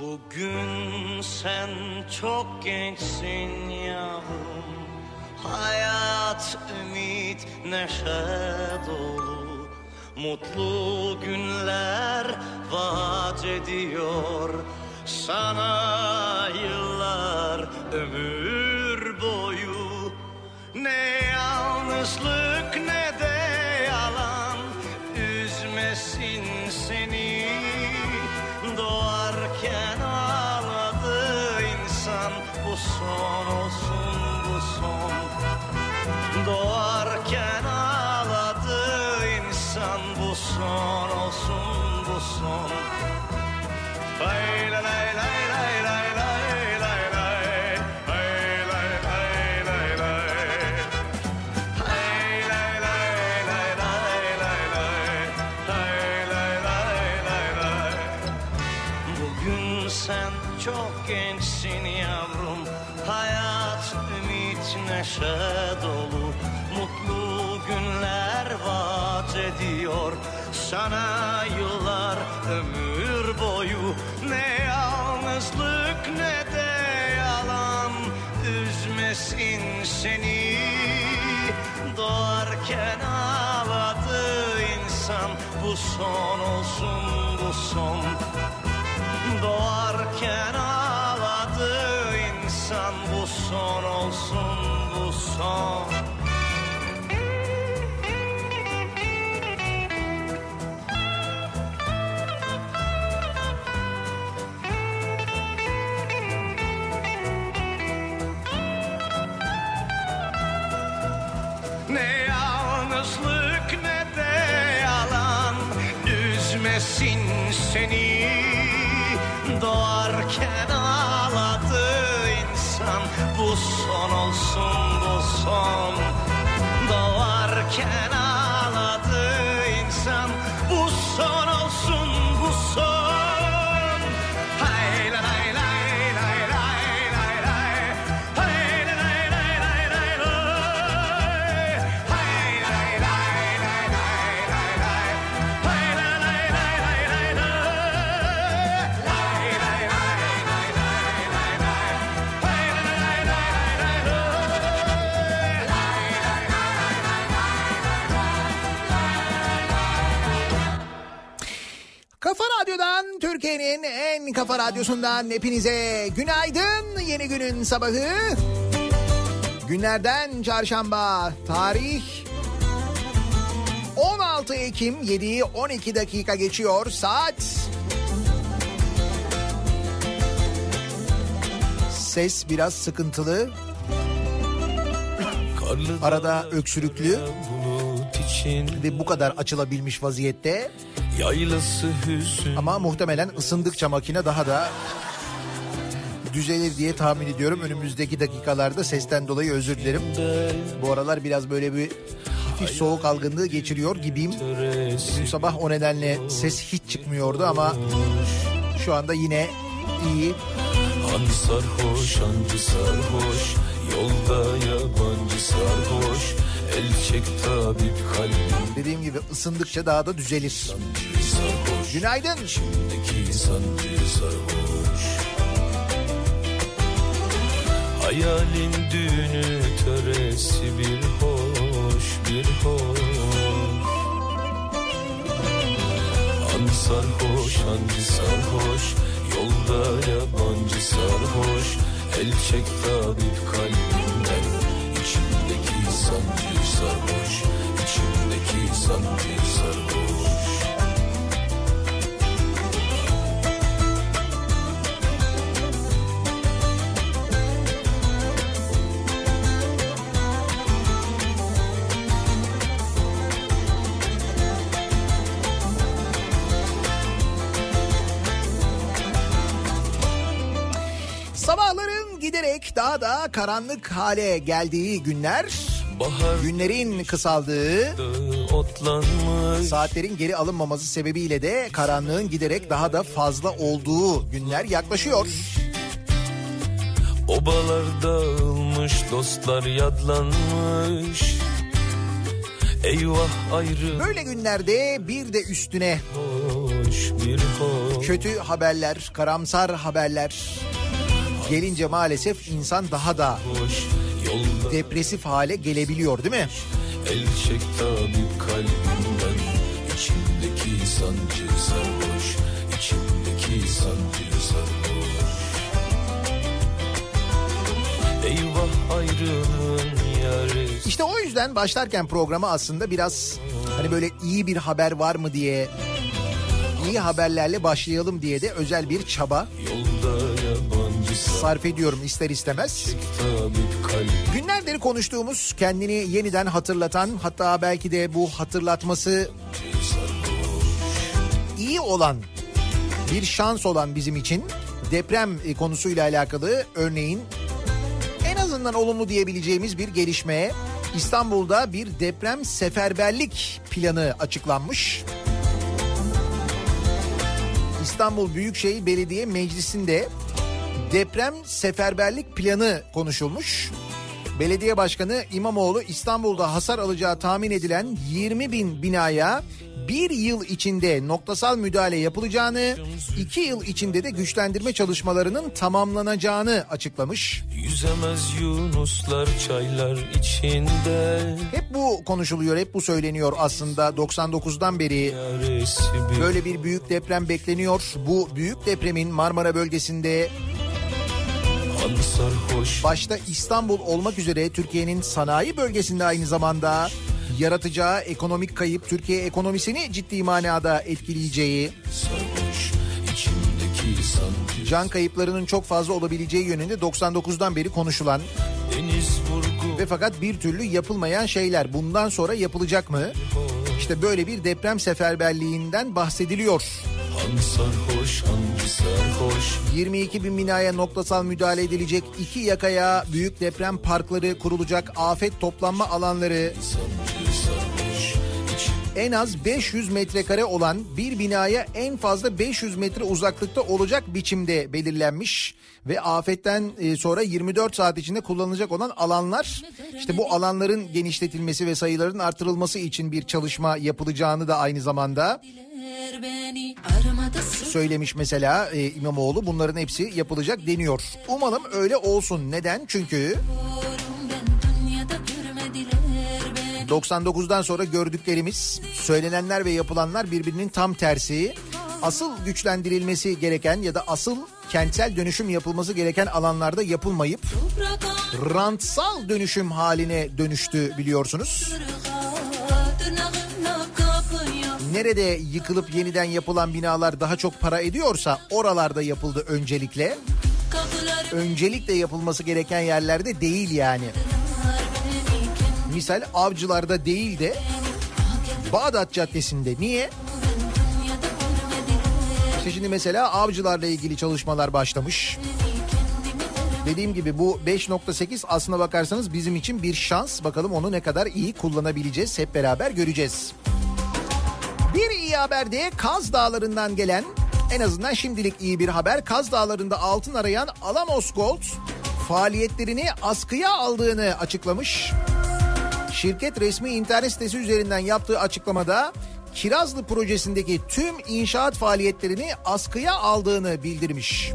Bugün sen çok gençsin yavrum. Hayat, ümit, neşe dolu. Mutlu günler vaat ediyor. Sana yıllar ömür boyu. Ne yalnızlık son olsun bu son. Doğarken ağladı insan. Bu son kafa radyosundan hepinize günaydın. Yeni günün sabahı. Günlerden çarşamba tarih 16 Ekim 7 12 dakika geçiyor saat. Ses biraz sıkıntılı. Arada öksürüklü ve bu kadar açılabilmiş vaziyette. Yaylası hüzün Ama muhtemelen ısındıkça makine daha da düzelir diye tahmin ediyorum. Önümüzdeki dakikalarda sesten dolayı özür dilerim. Bu aralar biraz böyle bir hafif soğuk algınlığı geçiriyor gibiyim. Bu sabah o nedenle ses hiç çıkmıyordu ama şu anda yine iyi. Han sarhoş hancı sarhoş Yolda yabancı sarhoş El çek tabip kalbim. Dediğim gibi ısındıkça daha da düzelir. sarhoş. Günaydın. Deki sancı sarhoş. Hayalin düğünü töresi bir hoş bir hoş. Han sarhoş hancı sarhoş? Yolda yabancı sarhoş. El çek tabip İçimdeki sancı sarhoş İçimdeki sancı sarhoş. Sabahların giderek daha da karanlık hale geldiği günler, Bahar günlerin kısaldığı, otlanmış. saatlerin geri alınmaması sebebiyle de karanlığın giderek daha da fazla olduğu günler yaklaşıyor. Obalar dağılmış dostlar yadlanmış. Eyvah ayrı. Böyle günlerde bir de üstüne hoş bir hoş. Kötü haberler, karamsar haberler gelince maalesef insan daha da hoş depresif hale gelebiliyor değil mi? el çek tabip kalbimden İçimdeki sancı sarhoş. İçimdeki sancı sarhoş. Eyvah ayrılığın yarısı. İşte o yüzden başlarken programa aslında biraz hani böyle iyi bir haber var mı diye iyi haberlerle başlayalım diye de özel bir çaba. Yolda sarf ediyorum ister istemez. Günlerdir konuştuğumuz kendini yeniden hatırlatan hatta belki de bu hatırlatması iyi olan bir şans olan bizim için deprem e, konusuyla alakalı örneğin en azından olumlu diyebileceğimiz bir gelişmeye İstanbul'da bir deprem seferberlik planı açıklanmış. İstanbul Büyükşehir Belediye Meclisi'nde deprem seferberlik planı konuşulmuş. Belediye Başkanı İmamoğlu İstanbul'da hasar alacağı tahmin edilen 20 bin binaya bir yıl içinde noktasal müdahale yapılacağını, iki yıl içinde de güçlendirme çalışmalarının tamamlanacağını açıklamış. Yüzemez yunuslar çaylar içinde Hep bu konuşuluyor, hep bu söyleniyor aslında 99'dan beri böyle bir büyük deprem bekleniyor. Bu büyük depremin Marmara bölgesinde başta İstanbul olmak üzere Türkiye'nin sanayi bölgesinde aynı zamanda yaratacağı ekonomik kayıp Türkiye ekonomisini ciddi manada etkileyeceği, can kayıplarının çok fazla olabileceği yönünde 99'dan beri konuşulan ve fakat bir türlü yapılmayan şeyler bundan sonra yapılacak mı? İşte böyle bir deprem seferberliğinden bahsediliyor. Han sarhoş hangi sarhoş 22 bin binaya noktasal müdahale edilecek. iki yakaya büyük deprem parkları kurulacak. Afet toplanma alanları sarhoş en az 500 metrekare olan bir binaya en fazla 500 metre uzaklıkta olacak biçimde belirlenmiş ve afetten e, sonra 24 saat içinde kullanılacak olan alanlar işte bu alanların genişletilmesi ve sayıların artırılması için bir çalışma yapılacağını da aynı zamanda söylemiş mesela e, İmamoğlu bunların hepsi yapılacak deniyor. Umalım öyle olsun. Neden? Çünkü sorum ben dünyada görmediler beni 99'dan sonra gördüklerimiz, söylenenler ve yapılanlar birbirinin tam tersi. Asıl güçlendirilmesi gereken ya da asıl kentsel dönüşüm yapılması gereken alanlarda yapılmayıp rantsal dönüşüm haline dönüştü biliyorsunuz. Nerede yıkılıp yeniden yapılan binalar daha çok para ediyorsa oralarda yapıldı öncelikle. Öncelikle yapılması gereken yerlerde değil yani. Misal avcılarda değil de Bağdat Caddesi'nde. Niye? İşte şimdi mesela avcılarla ilgili çalışmalar başlamış. Dediğim gibi bu 5.8 aslına bakarsanız bizim için bir şans. Bakalım onu ne kadar iyi kullanabileceğiz hep beraber göreceğiz. Bir iyi haber de Kaz Dağları'ndan gelen en azından şimdilik iyi bir haber. Kaz Dağları'nda altın arayan Alamos Gold faaliyetlerini askıya aldığını açıklamış. Şirket resmi internet sitesi üzerinden yaptığı açıklamada Kirazlı projesindeki tüm inşaat faaliyetlerini askıya aldığını bildirmiş.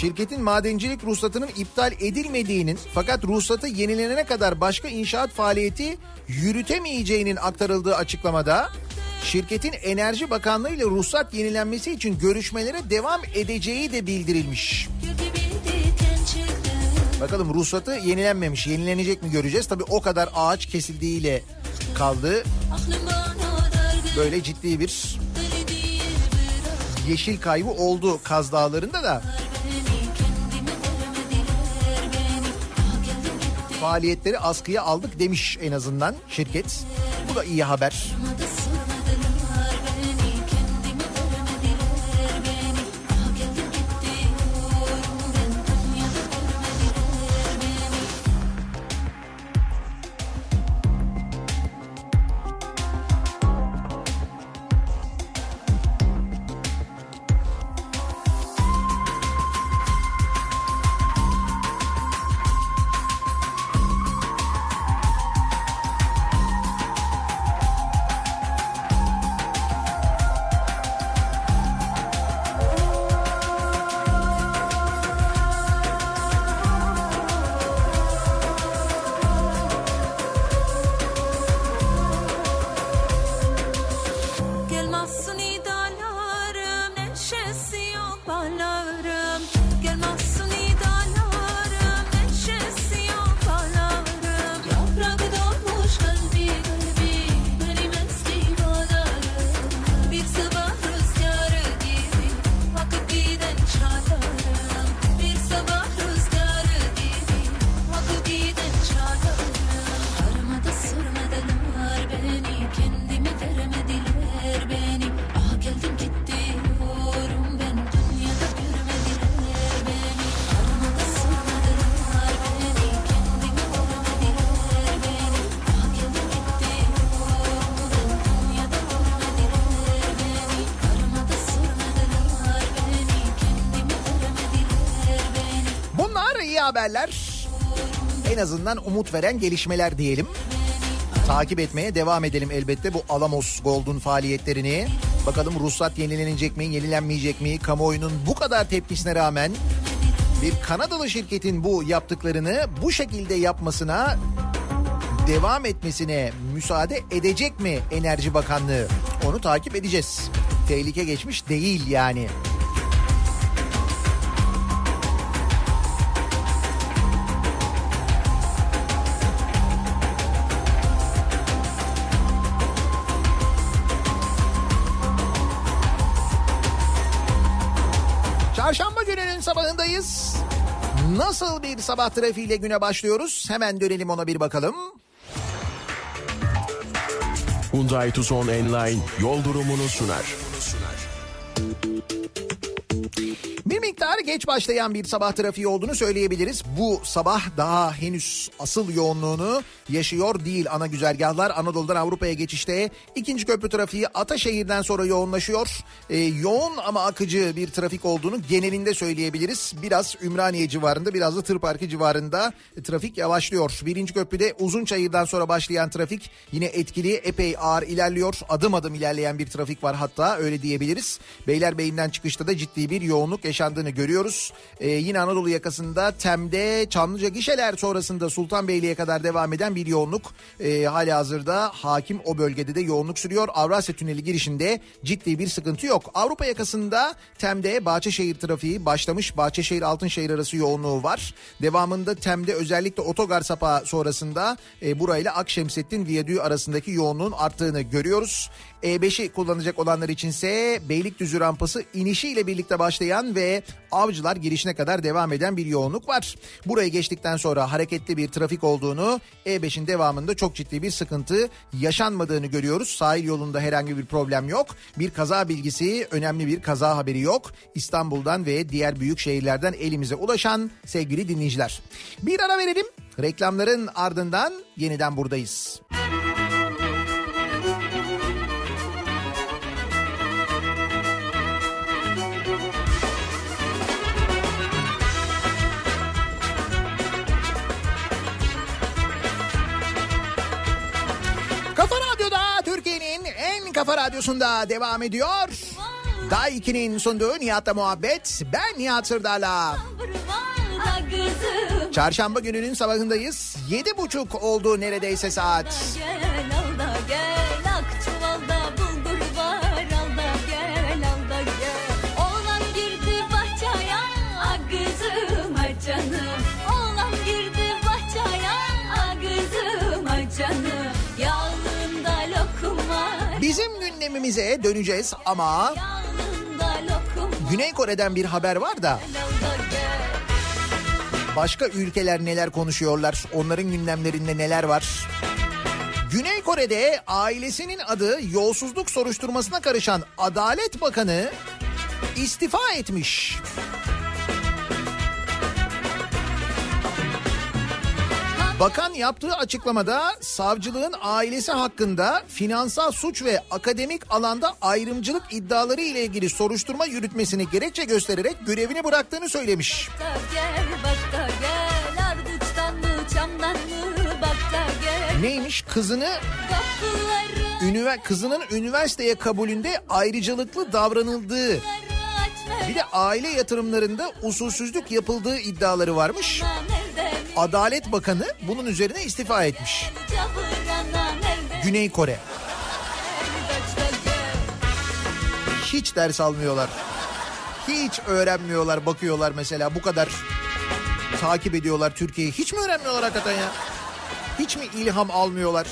Şirketin madencilik ruhsatının iptal edilmediğinin fakat ruhsatı yenilenene kadar başka inşaat faaliyeti yürütemeyeceğinin aktarıldığı açıklamada şirketin Enerji Bakanlığı ile ruhsat yenilenmesi için görüşmelere devam edeceği de bildirilmiş. Bakalım ruhsatı yenilenmemiş. Yenilenecek mi göreceğiz. Tabii o kadar ağaç kesildiğiyle kaldı. Böyle ciddi bir yeşil kaybı oldu Kaz Dağları'nda da. Faaliyetleri askıya aldık demiş en azından şirket. Bu da iyi haber. Armada haberler. En azından umut veren gelişmeler diyelim. Takip etmeye devam edelim elbette bu Alamos Gold'un faaliyetlerini. Bakalım ruhsat yenilenecek mi, yenilenmeyecek mi? Kamuoyunun bu kadar tepkisine rağmen bir Kanadalı şirketin bu yaptıklarını bu şekilde yapmasına devam etmesine müsaade edecek mi Enerji Bakanlığı? Onu takip edeceğiz. Tehlike geçmiş değil yani. Nasıl bir sabah trafiğiyle güne başlıyoruz? Hemen dönelim ona bir bakalım. Hyundai Tucson Enline yol durumunu sunar. Geç başlayan bir sabah trafiği olduğunu söyleyebiliriz. Bu sabah daha henüz asıl yoğunluğunu yaşıyor değil ana güzergahlar. Anadolu'dan Avrupa'ya geçişte ikinci köprü trafiği Ataşehir'den sonra yoğunlaşıyor. Ee, yoğun ama akıcı bir trafik olduğunu genelinde söyleyebiliriz. Biraz Ümraniye civarında biraz da Tır civarında trafik yavaşlıyor. Birinci köprüde Uzunçayır'dan sonra başlayan trafik yine etkili epey ağır ilerliyor. Adım adım ilerleyen bir trafik var hatta öyle diyebiliriz. Beylerbeyi'nden çıkışta da ciddi bir yoğunluk yaşandığını görüyoruz. Ee, yine Anadolu yakasında Tem'de Çamlıca gişeler sonrasında Sultanbeyli'ye kadar devam eden bir yoğunluk. Ee, hali hazırda hakim o bölgede de yoğunluk sürüyor. Avrasya Tüneli girişinde ciddi bir sıkıntı yok. Avrupa yakasında Tem'de Bahçeşehir trafiği başlamış. Bahçeşehir Altınşehir arası yoğunluğu var. Devamında Tem'de özellikle otogar sapağı sonrasında e, burayla Akşemsettin Viyadüğü arasındaki yoğunluğun arttığını görüyoruz. E5'i kullanacak olanlar içinse Beylikdüzü rampası inişiyle birlikte başlayan ve Avcılar girişine kadar devam eden bir yoğunluk var. Burayı geçtikten sonra hareketli bir trafik olduğunu, E5'in devamında çok ciddi bir sıkıntı yaşanmadığını görüyoruz. Sahil yolunda herhangi bir problem yok. Bir kaza bilgisi, önemli bir kaza haberi yok. İstanbul'dan ve diğer büyük şehirlerden elimize ulaşan sevgili dinleyiciler. Bir ara verelim. Reklamların ardından yeniden buradayız. Kafa kafa radyosunda devam ediyor. Day 2'nin sunduğu Nihat'la muhabbet. Ben Nihat Sırdar'la. Çarşamba gününün sabahındayız. Yedi buçuk oldu neredeyse saat. Bizim gündemimize döneceğiz ama Güney Kore'den bir haber var da başka ülkeler neler konuşuyorlar, onların gündemlerinde neler var. Güney Kore'de ailesinin adı yolsuzluk soruşturmasına karışan Adalet Bakanı istifa etmiş. Bakan yaptığı açıklamada savcılığın ailesi hakkında finansal suç ve akademik alanda ayrımcılık iddiaları ile ilgili soruşturma yürütmesini gerekçe göstererek görevini bıraktığını söylemiş. da gel bak da gel Ardıçtan mı çamdan mı? Bak da gel. Neymiş? Kızını Kapıları ünivers kızının üniversiteye kabulünde ayrıcalıklı davranıldığı. bir de aile yatırımlarında usulsüzlük yapıldığı iddiaları varmış. Nerede Adalet Bakanı bunun üzerine istifa etmiş. Güney Kore. Hiç ders almıyorlar. Hiç öğrenmiyorlar, bakıyorlar mesela bu kadar takip ediyorlar Türkiye'yi. Hiç mi öğrenmiyorlar hakikaten ya? Hiç mi ilham almıyorlar?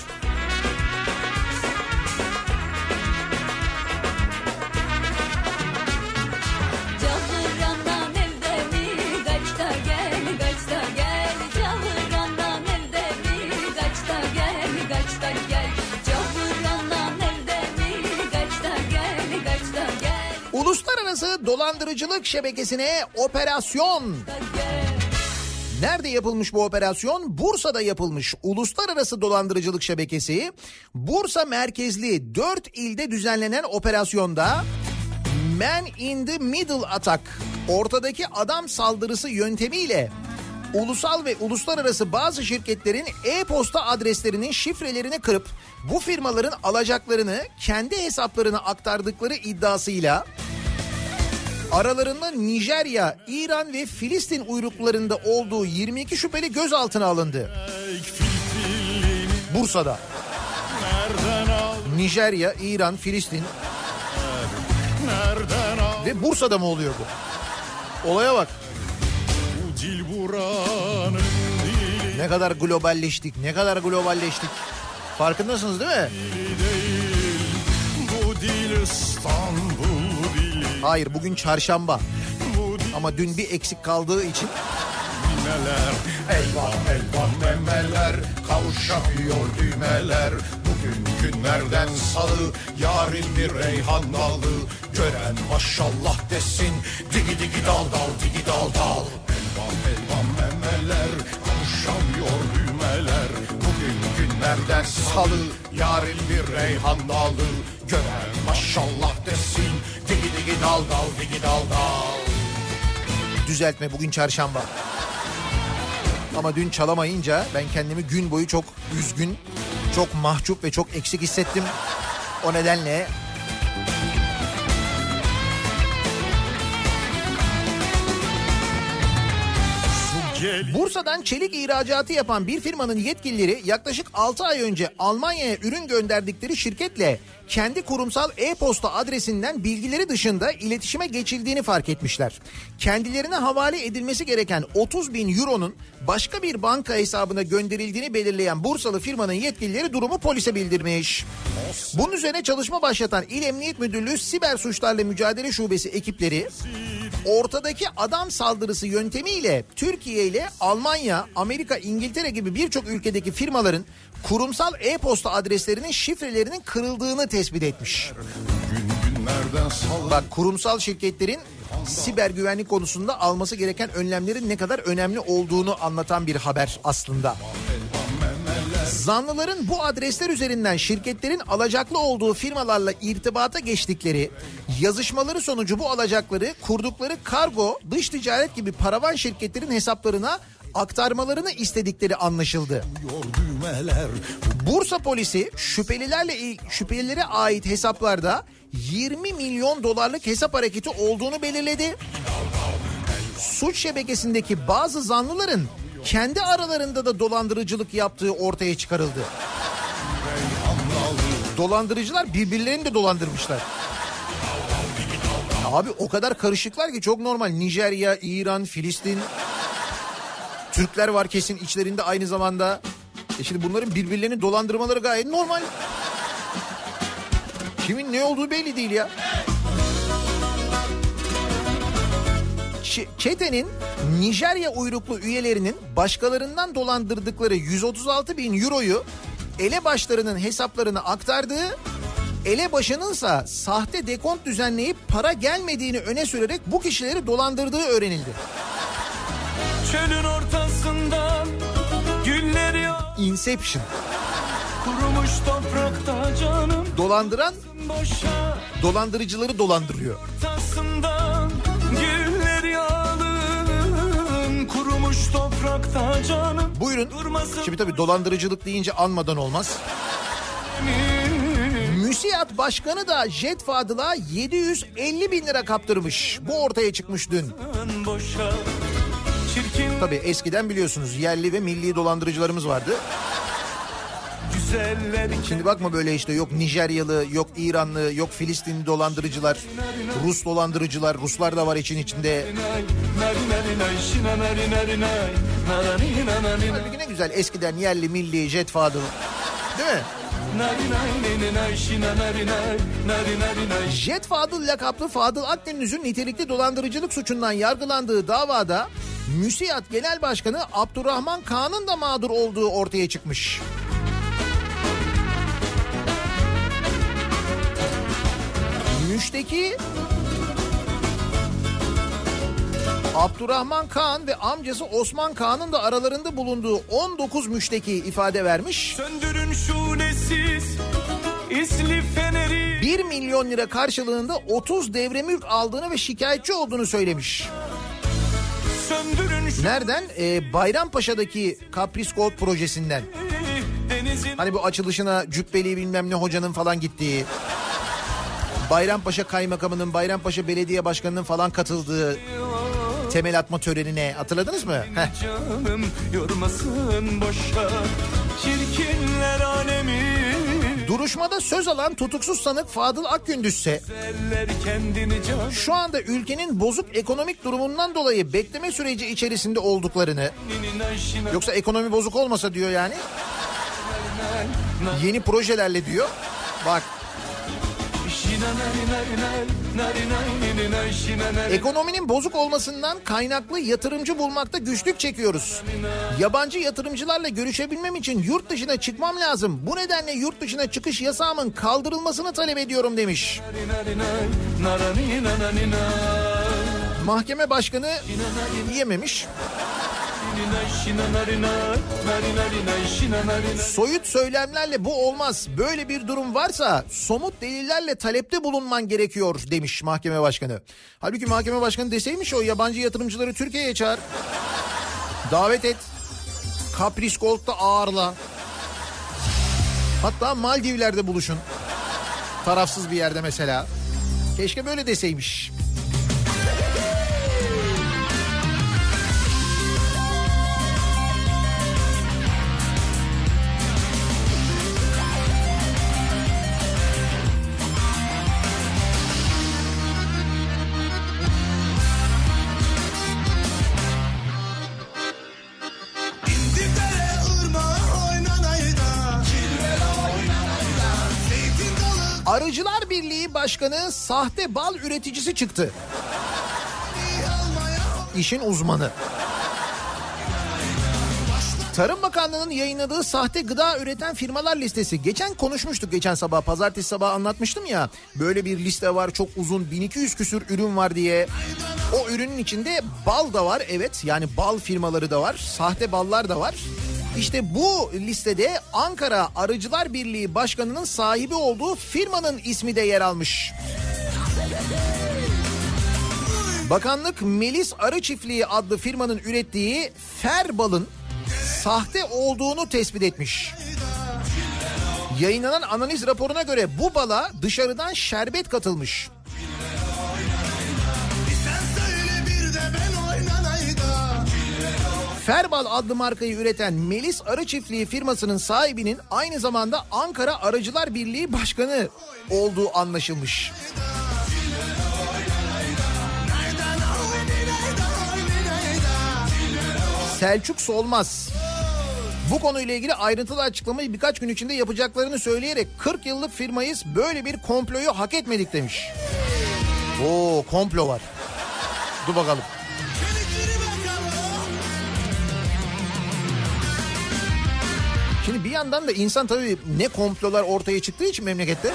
Dolandırıcılık şebekesine operasyon Nerede yapılmış bu operasyon? Bursa'da yapılmış. Uluslararası Dolandırıcılık Şebekesi Bursa merkezli 4 ilde düzenlenen operasyonda Man in the Middle Attack ortadaki adam saldırısı yöntemiyle ulusal ve uluslararası bazı şirketlerin e-posta adreslerinin şifrelerini kırıp bu firmaların alacaklarını kendi hesaplarına aktardıkları iddiasıyla aralarında Nijerya, İran ve Filistin uyruklarında olduğu 22 şüpheli gözaltına alındı. Bursa'da. Nijerya, İran, Filistin ve Bursa'da mı oluyor bu? Olaya bak. Ne kadar globalleştik, ne kadar globalleştik. Farkındasınız değil mi? Bu dil İstanbul Hayır bugün çarşamba. Ama dün bir eksik kaldığı için. Neler Elvan elvan memeler Kavuşamıyor düğmeler. Bugün günlerden salı Yarın bir reyhan dalı. Gören maşallah desin Digi digi dal dal digi dal dal. Elvan elvan memeler Kavuşamıyor düğmeler. Bugün günlerden salı Yarın bir reyhan dalı. Gören maşallah desin Digi dal dal digi dal dal düzeltme bugün çarşamba. Ama dün çalamayınca ben kendimi gün boyu çok üzgün, çok mahcup ve çok eksik hissettim. O nedenle Bursa'dan çelik ihracatı yapan bir firmanın yetkilileri yaklaşık 6 ay önce Almanya'ya ürün gönderdikleri şirketle kendi kurumsal e-posta adresinden bilgileri dışında iletişime geçildiğini fark etmişler. Kendilerine havale edilmesi gereken 30 bin euronun başka bir banka hesabına gönderildiğini belirleyen Bursalı firmanın yetkilileri durumu polise bildirmiş. Bunun üzerine çalışma başlatan İl Emniyet Müdürlüğü Siber Suçlarla Mücadele Şubesi ekipleri ortadaki adam saldırısı yöntemiyle Türkiye ile Almanya, Amerika, İngiltere gibi birçok ülkedeki firmaların kurumsal e-posta adreslerinin şifrelerinin kırıldığını tespit etmiş. Bak kurumsal şirketlerin siber güvenlik konusunda alması gereken önlemlerin ne kadar önemli olduğunu anlatan bir haber aslında. Zanlıların bu adresler üzerinden şirketlerin alacaklı olduğu firmalarla irtibata geçtikleri, yazışmaları sonucu bu alacakları kurdukları kargo, dış ticaret gibi paravan şirketlerin hesaplarına aktarmalarını istedikleri anlaşıldı. Bursa polisi şüphelilerle il- şüphelilere ait hesaplarda 20 milyon dolarlık hesap hareketi olduğunu belirledi. Suç şebekesindeki bazı zanlıların kendi aralarında da dolandırıcılık yaptığı ortaya çıkarıldı. Dolandırıcılar birbirlerini de dolandırmışlar. Abi o kadar karışıklar ki çok normal. Nijerya, İran, Filistin. Türkler var kesin içlerinde aynı zamanda. E şimdi bunların birbirlerini dolandırmaları gayet normal. Kimin ne olduğu belli değil ya. Çetenin Nijerya uyruklu üyelerinin başkalarından dolandırdıkları 136 bin euroyu elebaşlarının hesaplarına aktardığı, elebaşınınsa sahte dekont düzenleyip para gelmediğini öne sürerek bu kişileri dolandırdığı öğrenildi. Çölün ortasından güller ya Inception. kurumuş toprakta canım Dolandıran boşa dolandırıcıları dolandırıyor. ortasından güller yağdım kurumuş toprakta canım Buyurun. durmasın Şimdi tabii dolandırıcılık deyince anmadan olmaz. Müsiyat Başkanı da Jet Fadıl'a 750 bin lira kaptırmış. Bu ortaya çıkmış dün. boşa Tabii eskiden biliyorsunuz yerli ve milli dolandırıcılarımız vardı. Şimdi bakma böyle işte yok Nijeryalı, yok İranlı, yok Filistinli dolandırıcılar, Rus dolandırıcılar, Ruslar da var için içinde. Halbuki ne güzel eskiden yerli, milli, Jet Fadıl. Değil mi? Jet Fadıl lakaplı Fadıl Akdeniz'in nitelikli dolandırıcılık suçundan yargılandığı davada Müsiyat Genel Başkanı Abdurrahman Kağan'ın da mağdur olduğu ortaya çıkmış. Müşteki Abdurrahman Kağan ve amcası Osman Kağan'ın da aralarında bulunduğu 19 müşteki ifade vermiş. Söndürün şulesiz isli feneri 1 milyon lira karşılığında 30 devre mülk aldığını ve şikayetçi olduğunu söylemiş. Söndürün Nereden? Ee, Bayrampaşa'daki Kapris Gold projesinden. Denizin Hani bu açılışına cübbeli bilmem ne hocanın falan gittiği. Bayrampaşa Kaymakamı'nın, Bayrampaşa Belediye Başkanı'nın falan katıldığı temel atma törenine hatırladınız mı? Canım yormasın boşa Çirkinler alemi. Duruşmada söz alan tutuksuz sanık Fadıl kendini can. şu anda ülkenin bozuk ekonomik durumundan dolayı bekleme süreci içerisinde olduklarını yoksa ekonomi bozuk olmasa diyor yani yeni projelerle diyor. Bak Ekonominin bozuk olmasından kaynaklı yatırımcı bulmakta güçlük çekiyoruz. Yabancı yatırımcılarla görüşebilmem için yurt dışına çıkmam lazım. Bu nedenle yurt dışına çıkış yasağımın kaldırılmasını talep ediyorum demiş. Mahkeme başkanı diyememiş. Soyut söylemlerle bu olmaz. Böyle bir durum varsa somut delillerle talepte bulunman gerekiyor demiş mahkeme başkanı. Halbuki mahkeme başkanı deseymiş o yabancı yatırımcıları Türkiye'ye çağır. Davet et. Kapris Gold'da ağırla. Hatta Maldivler'de buluşun. Tarafsız bir yerde mesela. Keşke böyle deseymiş. Başkanı sahte bal üreticisi çıktı. İşin uzmanı. Tarım Bakanlığı'nın yayınladığı sahte gıda üreten firmalar listesi. Geçen konuşmuştuk geçen sabah pazartesi sabah anlatmıştım ya. Böyle bir liste var çok uzun 1200 küsür ürün var diye. O ürünün içinde bal da var evet yani bal firmaları da var. Sahte ballar da var. İşte bu listede Ankara Arıcılar Birliği Başkanı'nın sahibi olduğu firmanın ismi de yer almış. Bakanlık Melis Arı Çiftliği adlı firmanın ürettiği fer balın sahte olduğunu tespit etmiş. Yayınlanan analiz raporuna göre bu bala dışarıdan şerbet katılmış. Ferbal adlı markayı üreten Melis Arı Çiftliği firmasının sahibinin aynı zamanda Ankara Arıcılar Birliği Başkanı olduğu anlaşılmış. Selçuk Solmaz bu konuyla ilgili ayrıntılı açıklamayı birkaç gün içinde yapacaklarını söyleyerek 40 yıllık firmayız böyle bir komployu hak etmedik demiş. Oo komplo var. Dur bakalım. Şimdi bir yandan da insan tabii ne komplolar ortaya çıktığı için memlekette.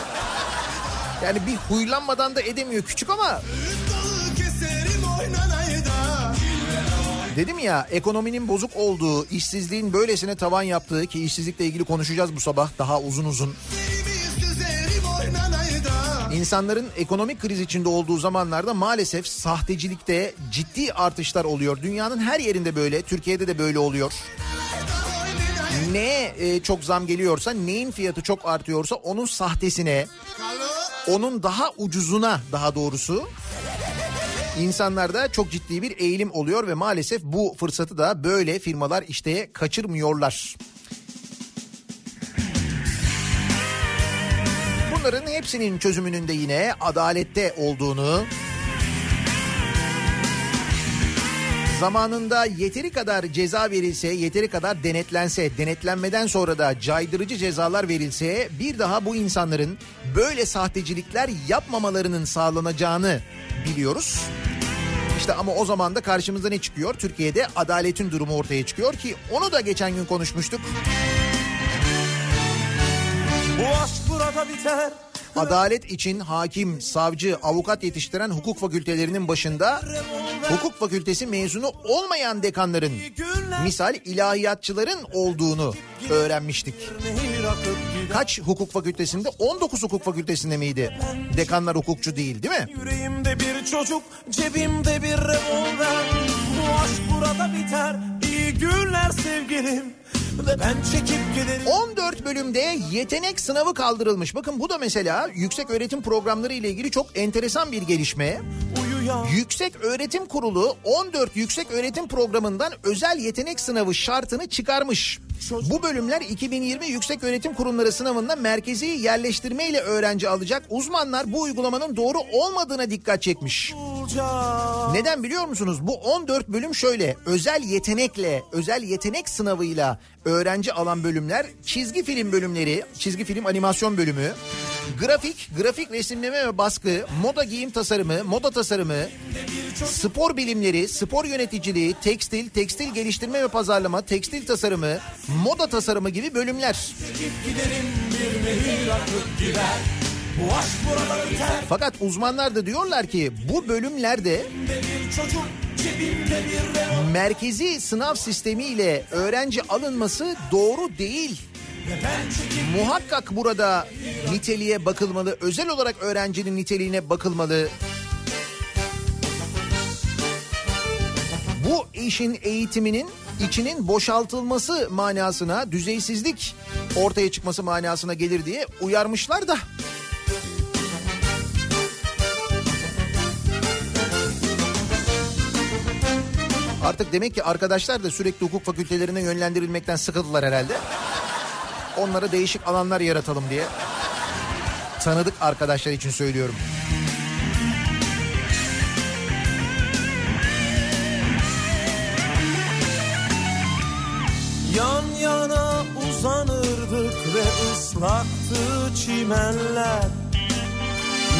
Yani bir huylanmadan da edemiyor küçük ama dedim ya ekonominin bozuk olduğu, işsizliğin böylesine tavan yaptığı ki işsizlikle ilgili konuşacağız bu sabah daha uzun uzun. İnsanların ekonomik kriz içinde olduğu zamanlarda maalesef sahtecilikte ciddi artışlar oluyor. Dünyanın her yerinde böyle, Türkiye'de de böyle oluyor. Neye e, çok zam geliyorsa, neyin fiyatı çok artıyorsa onun sahtesine, onun daha ucuzuna daha doğrusu insanlarda çok ciddi bir eğilim oluyor ve maalesef bu fırsatı da böyle firmalar işte kaçırmıyorlar. Bunların hepsinin çözümünün de yine adalette olduğunu Zamanında yeteri kadar ceza verilse, yeteri kadar denetlense, denetlenmeden sonra da caydırıcı cezalar verilse bir daha bu insanların böyle sahtecilikler yapmamalarının sağlanacağını biliyoruz. İşte ama o zaman da karşımıza ne çıkıyor? Türkiye'de adaletin durumu ortaya çıkıyor ki onu da geçen gün konuşmuştuk. Bu aşk burada biter Adalet için hakim, savcı, avukat yetiştiren hukuk fakültelerinin başında hukuk fakültesi mezunu olmayan dekanların misal ilahiyatçıların olduğunu öğrenmiştik. Kaç hukuk fakültesinde? 19 hukuk fakültesinde miydi? Dekanlar hukukçu değil değil mi? Yüreğimde bir çocuk cebimde bir revolver Bu aşk burada biter İyi günler sevgilim Ve ben çekip giderim 14 bölümde yetenek sınavı kaldırılmış. Bakın bu da mesela yüksek öğretim programları ile ilgili çok enteresan bir gelişme. Uyuyan Yüksek Öğretim Kurulu 14 yüksek öğretim programından özel yetenek sınavı şartını çıkarmış. Bu bölümler 2020 Yüksek Öğretim Kurumları sınavında merkezi yerleştirme ile öğrenci alacak. Uzmanlar bu uygulamanın doğru olmadığına dikkat çekmiş. Neden biliyor musunuz? Bu 14 bölüm şöyle. Özel yetenekle, özel yetenek sınavıyla öğrenci alan bölümler, çizgi film bölümleri, çizgi film animasyon bölümü, grafik, grafik resimleme ve baskı, moda giyim tasarımı, moda tasarımı, spor bilimleri, spor yöneticiliği, tekstil, tekstil geliştirme ve pazarlama, tekstil tasarımı, moda tasarımı gibi bölümler. Fakat uzmanlar da diyorlar ki bu bölümlerde merkezi sınav sistemiyle öğrenci alınması doğru değil. Muhakkak burada niteliğe bakılmalı, özel olarak öğrencinin niteliğine bakılmalı. Bu işin eğitiminin içinin boşaltılması manasına, düzeysizlik ortaya çıkması manasına gelir diye uyarmışlar da. Artık demek ki arkadaşlar da sürekli hukuk fakültelerine yönlendirilmekten sıkıldılar herhalde. Onlara değişik alanlar yaratalım diye. Tanıdık arkadaşlar için söylüyorum. Yan yana uzanırdık ve ıslaktı çimenler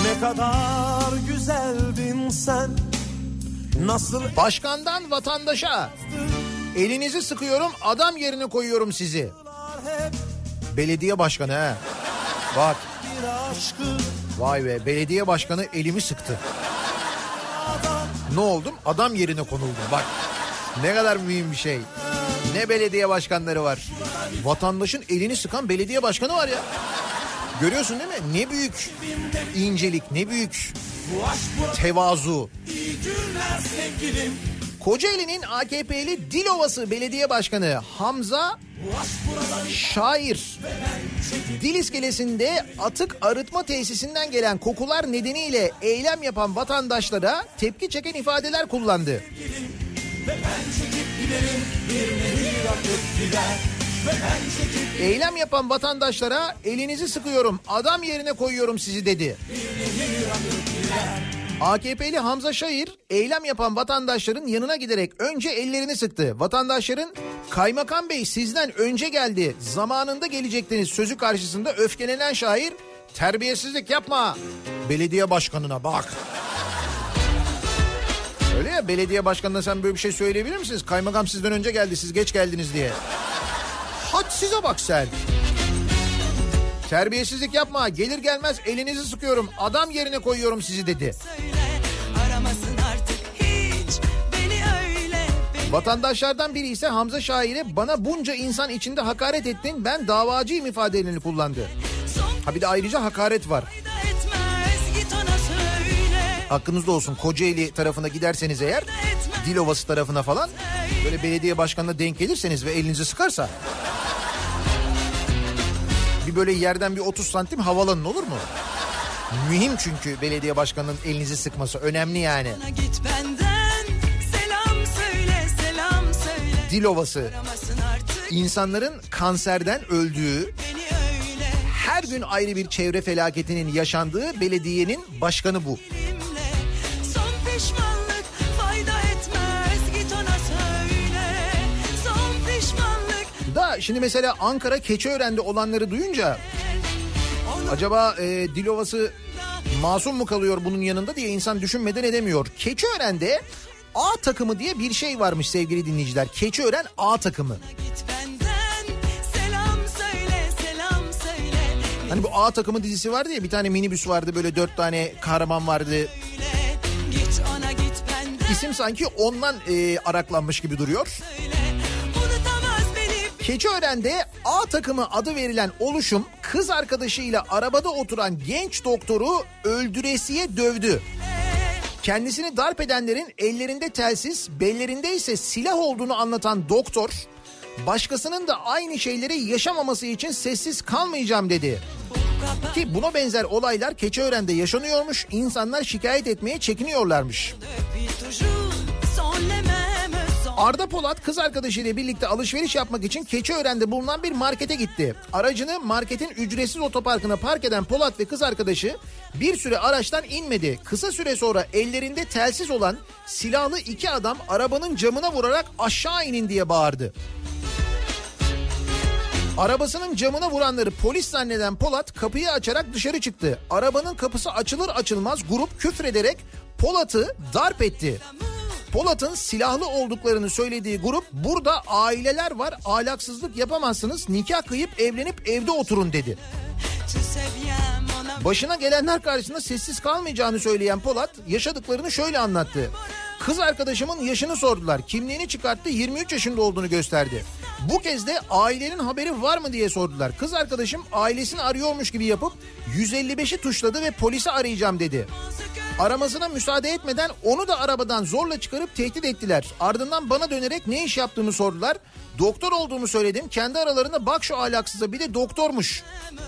Ne kadar güzeldin sen Nasıl Başkandan vatandaşa elinizi sıkıyorum adam yerine koyuyorum sizi. Belediye başkanı ha. Bak vay be belediye başkanı elimi sıktı. Ne oldum? Adam yerine konuldum bak. Ne kadar mühim bir şey. Ne belediye başkanları var. Vatandaşın elini sıkan belediye başkanı var ya. Görüyorsun değil mi? Ne büyük incelik, ne büyük tevazu. Kocaeli'nin AKP'li Dilovası Belediye Başkanı Hamza Şair. Dil iskelesinde atık arıtma tesisinden gelen kokular nedeniyle eylem yapan vatandaşlara tepki çeken ifadeler kullandı. Eylem yapan vatandaşlara elinizi sıkıyorum, adam yerine koyuyorum sizi dedi. AKP'li Hamza Şair eylem yapan vatandaşların yanına giderek önce ellerini sıktı. Vatandaşların kaymakam bey sizden önce geldi zamanında gelecektiniz sözü karşısında öfkelenen şair terbiyesizlik yapma belediye başkanına bak. Öyle ya belediye başkanına sen böyle bir şey söyleyebilir misiniz? Kaymakam sizden önce geldi siz geç geldiniz diye. Hadsize bak sen. Terbiyesizlik yapma gelir gelmez elinizi sıkıyorum adam yerine koyuyorum sizi dedi. Vatandaşlardan biri ise Hamza Şair'e bana bunca insan içinde hakaret ettin ben davacıyım ifadelerini kullandı. Ha bir de ayrıca hakaret var. Aklınızda olsun Kocaeli tarafına giderseniz eğer Dilovası tarafına falan böyle belediye başkanına denk gelirseniz ve elinizi sıkarsa bir böyle yerden bir 30 santim havalanın olur mu? Mühim çünkü belediye başkanının elinizi sıkması önemli yani. git benden selam söyle selam söyle aramasın artık insanların kanserden öldüğü beni her gün ayrı bir çevre felaketinin yaşandığı belediyenin başkanı bu. benimle şimdi mesela Ankara Keçiören'de olanları duyunca acaba e, Dilovası masum mu kalıyor bunun yanında diye insan düşünmeden edemiyor. Keçiören'de A takımı diye bir şey varmış sevgili dinleyiciler. Keçiören A takımı. Hani bu A takımı dizisi vardı ya bir tane minibüs vardı böyle dört tane kahraman vardı. İsim sanki ondan e, araklanmış gibi duruyor. söyle Keçiören'de A takımı adı verilen oluşum kız arkadaşıyla arabada oturan genç doktoru öldüresiye dövdü. Kendisini darp edenlerin ellerinde telsiz, bellerinde ise silah olduğunu anlatan doktor, başkasının da aynı şeyleri yaşamaması için sessiz kalmayacağım dedi. Ki buna benzer olaylar Keçiören'de yaşanıyormuş, insanlar şikayet etmeye çekiniyorlarmış. Arda Polat kız arkadaşıyla birlikte alışveriş yapmak için Keçiören'de bulunan bir markete gitti. Aracını marketin ücretsiz otoparkına park eden Polat ve kız arkadaşı bir süre araçtan inmedi. Kısa süre sonra ellerinde telsiz olan silahlı iki adam arabanın camına vurarak aşağı inin diye bağırdı. Arabasının camına vuranları polis zanneden Polat kapıyı açarak dışarı çıktı. Arabanın kapısı açılır açılmaz grup küfrederek Polat'ı darp etti. Polat'ın silahlı olduklarını söylediği grup burada aileler var ahlaksızlık yapamazsınız nikah kıyıp evlenip evde oturun dedi. Başına gelenler karşısında sessiz kalmayacağını söyleyen Polat yaşadıklarını şöyle anlattı. Kız arkadaşımın yaşını sordular. Kimliğini çıkarttı 23 yaşında olduğunu gösterdi. Bu kez de ailenin haberi var mı diye sordular. Kız arkadaşım ailesini arıyormuş gibi yapıp 155'i tuşladı ve polisi arayacağım dedi. Aramasına müsaade etmeden onu da arabadan zorla çıkarıp tehdit ettiler. Ardından bana dönerek ne iş yaptığımı sordular. Doktor olduğumu söyledim. Kendi aralarında bak şu ahlaksıza bir de doktormuş.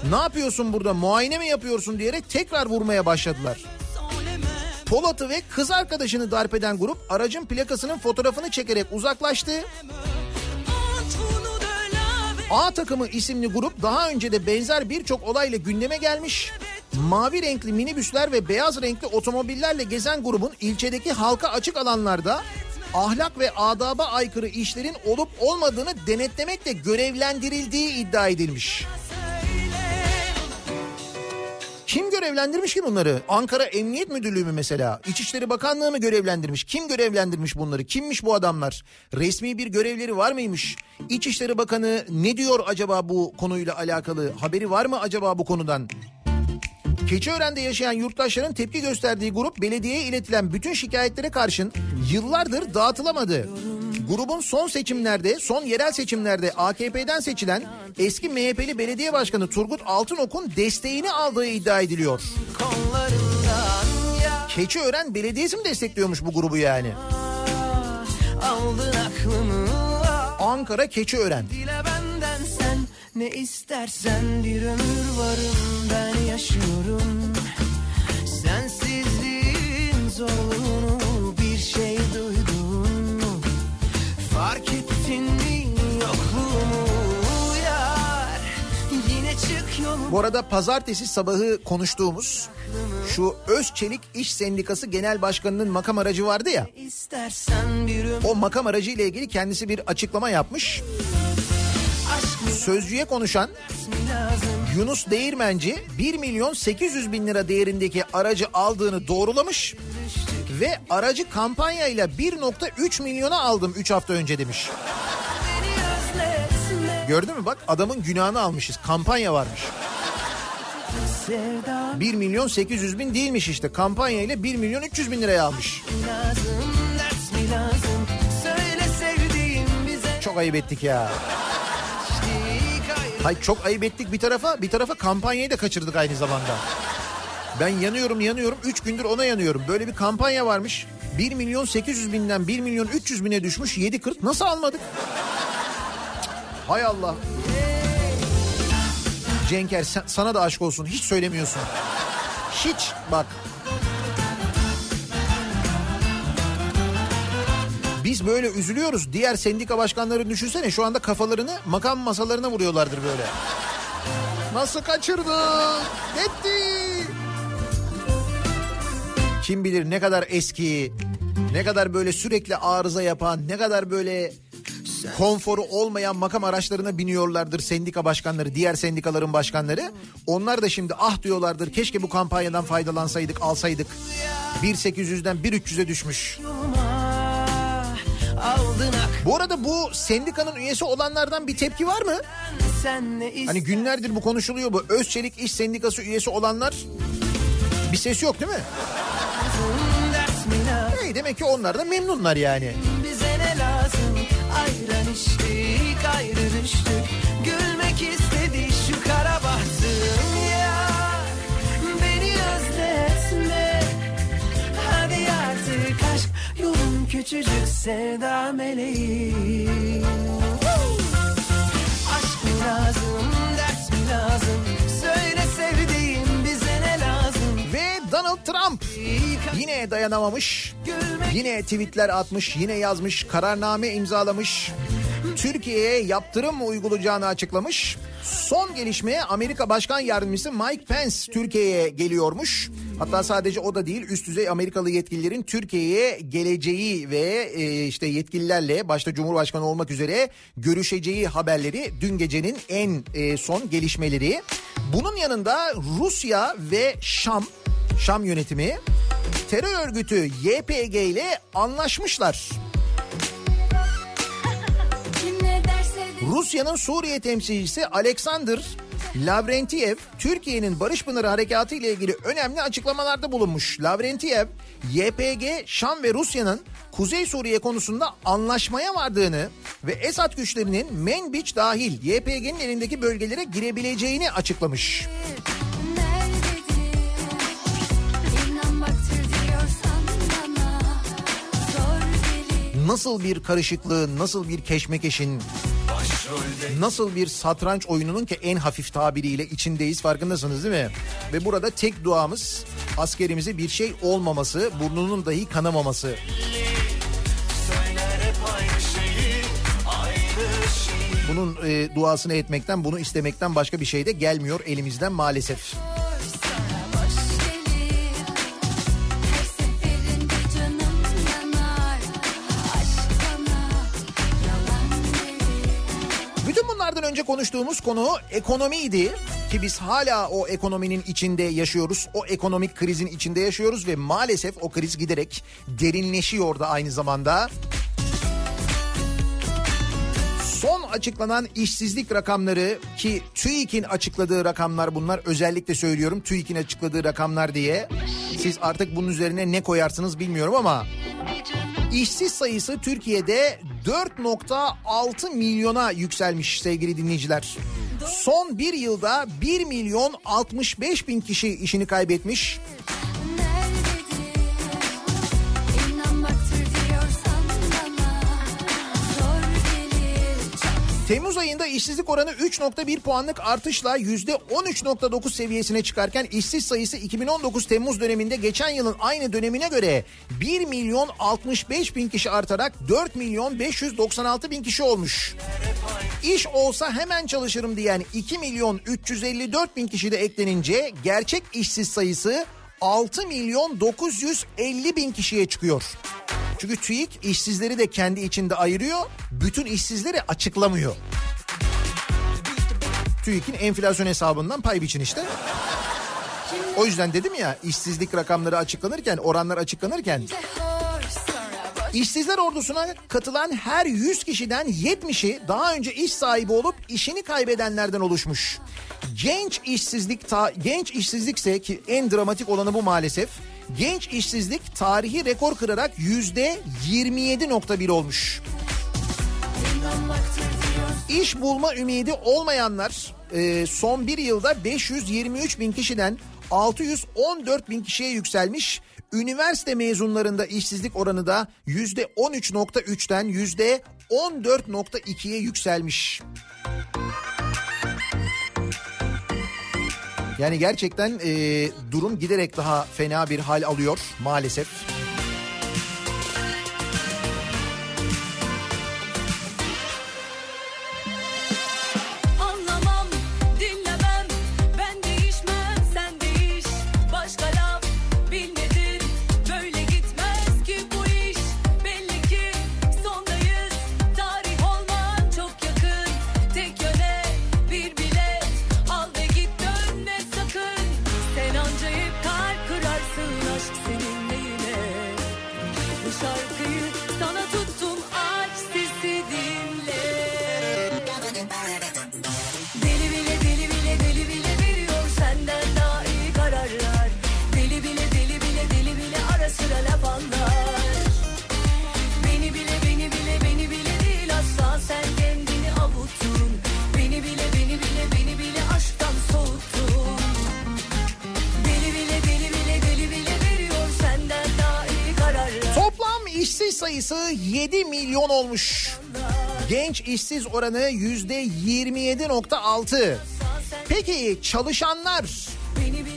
Ne yapıyorsun burada muayene mi yapıyorsun diyerek tekrar vurmaya başladılar. Polat'ı ve kız arkadaşını darp eden grup aracın plakasının fotoğrafını çekerek uzaklaştı. A takımı isimli grup daha önce de benzer birçok olayla gündeme gelmiş. Mavi renkli minibüsler ve beyaz renkli otomobillerle gezen grubun ilçedeki halka açık alanlarda ahlak ve adaba aykırı işlerin olup olmadığını denetlemekle görevlendirildiği iddia edilmiş. Kim görevlendirmiş ki bunları? Ankara Emniyet Müdürlüğü mü mesela? İçişleri Bakanlığı mı görevlendirmiş? Kim görevlendirmiş bunları? Kimmiş bu adamlar? Resmi bir görevleri var mıymış? İçişleri Bakanı ne diyor acaba bu konuyla alakalı? Haberi var mı acaba bu konudan? Keçiören'de yaşayan yurttaşların tepki gösterdiği grup belediyeye iletilen bütün şikayetlere karşın yıllardır dağıtılamadı. Grubun son seçimlerde, son yerel seçimlerde AKP'den seçilen eski MHP'li belediye başkanı Turgut Altınok'un desteğini aldığı iddia ediliyor. Keçiören Belediyesi mi destekliyormuş bu grubu yani? aldın aklımı Ankara Keçiören. Dile benden sen ne istersen bir ömür varım ben yaşıyorum Sensizliğin zorluğunu Bu arada pazartesi sabahı konuştuğumuz şu Özçelik İş Sendikası Genel Başkanı'nın makam aracı vardı ya. O makam aracı ile ilgili kendisi bir açıklama yapmış. Sözcüye konuşan Yunus Değirmenci 1 milyon 800 bin lira değerindeki aracı aldığını doğrulamış ve aracı kampanyayla 1.3 milyona aldım 3 hafta önce demiş. Gördün mü bak adamın günahını almışız kampanya varmış. Sevda 1 milyon 800 bin değilmiş işte kampanyayla 1 milyon 300 bin liraya almış. Çok ayıp ettik ya. Hay çok ayıp ettik bir tarafa bir tarafa kampanyayı da kaçırdık aynı zamanda. Ben yanıyorum yanıyorum 3 gündür ona yanıyorum. Böyle bir kampanya varmış. 1 milyon 800 binden 1 milyon 300 bine düşmüş 7.40 nasıl almadık? Hay Allah. Cenker sana da aşk olsun hiç söylemiyorsun. Hiç bak. Biz böyle üzülüyoruz. Diğer sendika başkanları düşünsene şu anda kafalarını makam masalarına vuruyorlardır böyle. Nasıl kaçırdık? Gitti. Kim bilir ne kadar eski, ne kadar böyle sürekli arıza yapan, ne kadar böyle konforu olmayan makam araçlarına biniyorlardır sendika başkanları, diğer sendikaların başkanları. Onlar da şimdi ah diyorlardır keşke bu kampanyadan faydalansaydık, alsaydık. 1.800'den 1.300'e düşmüş. Bu arada bu sendikanın üyesi olanlardan bir tepki var mı? Hani günlerdir bu konuşuluyor bu. Özçelik İş Sendikası üyesi olanlar bir ses yok değil mi? Hey, demek ki onlar da memnunlar yani geçtik ayrı düştük. Gülmek istedi şu kara bahtım ya. Beni özletme Hadi artık aşk yolum küçücük sevda meleği. Aşk mı lazım ders mi lazım? Donald Trump yine dayanamamış. Yine tweetler atmış, yine yazmış, kararname imzalamış. Türkiye'ye yaptırım uygulayacağını açıklamış. Son gelişme Amerika Başkan Yardımcısı Mike Pence Türkiye'ye geliyormuş. Hatta sadece o da değil üst düzey Amerikalı yetkililerin Türkiye'ye geleceği ve e, işte yetkililerle başta Cumhurbaşkanı olmak üzere görüşeceği haberleri dün gecenin en e, son gelişmeleri. Bunun yanında Rusya ve Şam Şam yönetimi terör örgütü YPG ile anlaşmışlar. Rusya'nın Suriye temsilcisi Alexander Lavrentiev Türkiye'nin Barış Pınarı Harekatı ile ilgili önemli açıklamalarda bulunmuş. Lavrentiev YPG, Şam ve Rusya'nın Kuzey Suriye konusunda anlaşmaya vardığını ve Esad güçlerinin Menbiç dahil YPG'nin elindeki bölgelere girebileceğini açıklamış. nerededir? Nasıl bir karışıklığın, nasıl bir keşmekeşin, nasıl bir satranç oyununun ki en hafif tabiriyle içindeyiz farkındasınız değil mi? Ve burada tek duamız askerimize bir şey olmaması, burnunun dahi kanamaması. Bunun e, duasını etmekten, bunu istemekten başka bir şey de gelmiyor elimizden maalesef. sana konuştuğumuz konu ekonomiydi ki biz hala o ekonominin içinde yaşıyoruz. O ekonomik krizin içinde yaşıyoruz ve maalesef o kriz giderek derinleşiyor da aynı zamanda. Son açıklanan işsizlik rakamları ki TÜİK'in açıkladığı rakamlar bunlar özellikle söylüyorum TÜİK'in açıkladığı rakamlar diye. Siz artık bunun üzerine ne koyarsınız bilmiyorum ama İşsiz sayısı Türkiye'de 4.6 milyona yükselmiş sevgili dinleyiciler. Son bir yılda 1 milyon 65 bin kişi işini kaybetmiş. Temmuz ayında işsizlik oranı 3.1 puanlık artışla %13.9 seviyesine çıkarken işsiz sayısı 2019 Temmuz döneminde geçen yılın aynı dönemine göre 1 milyon 65 bin kişi artarak 4 milyon 596 bin kişi olmuş. İş olsa hemen çalışırım diyen 2 milyon 354 bin kişi de eklenince gerçek işsiz sayısı 6 milyon 950 bin kişiye çıkıyor. Çünkü TÜİK işsizleri de kendi içinde ayırıyor, bütün işsizleri açıklamıyor. TÜİK'in enflasyon hesabından pay biçin işte. O yüzden dedim ya işsizlik rakamları açıklanırken, oranlar açıklanırken İşsizler ordusuna katılan her 100 kişiden 70'i daha önce iş sahibi olup işini kaybedenlerden oluşmuş. Genç işsizlik ta, genç işsizlikse ki en dramatik olanı bu maalesef. Genç işsizlik tarihi rekor kırarak yüzde 27.1 olmuş. İş bulma ümidi olmayanlar e, son bir yılda 523 bin kişiden 614 bin kişiye yükselmiş. Üniversite mezunlarında işsizlik oranı da %13.3'ten %14.2'ye yükselmiş. Yani gerçekten e, durum giderek daha fena bir hal alıyor maalesef. Genç işsiz oranı yüzde 27.6. Peki çalışanlar,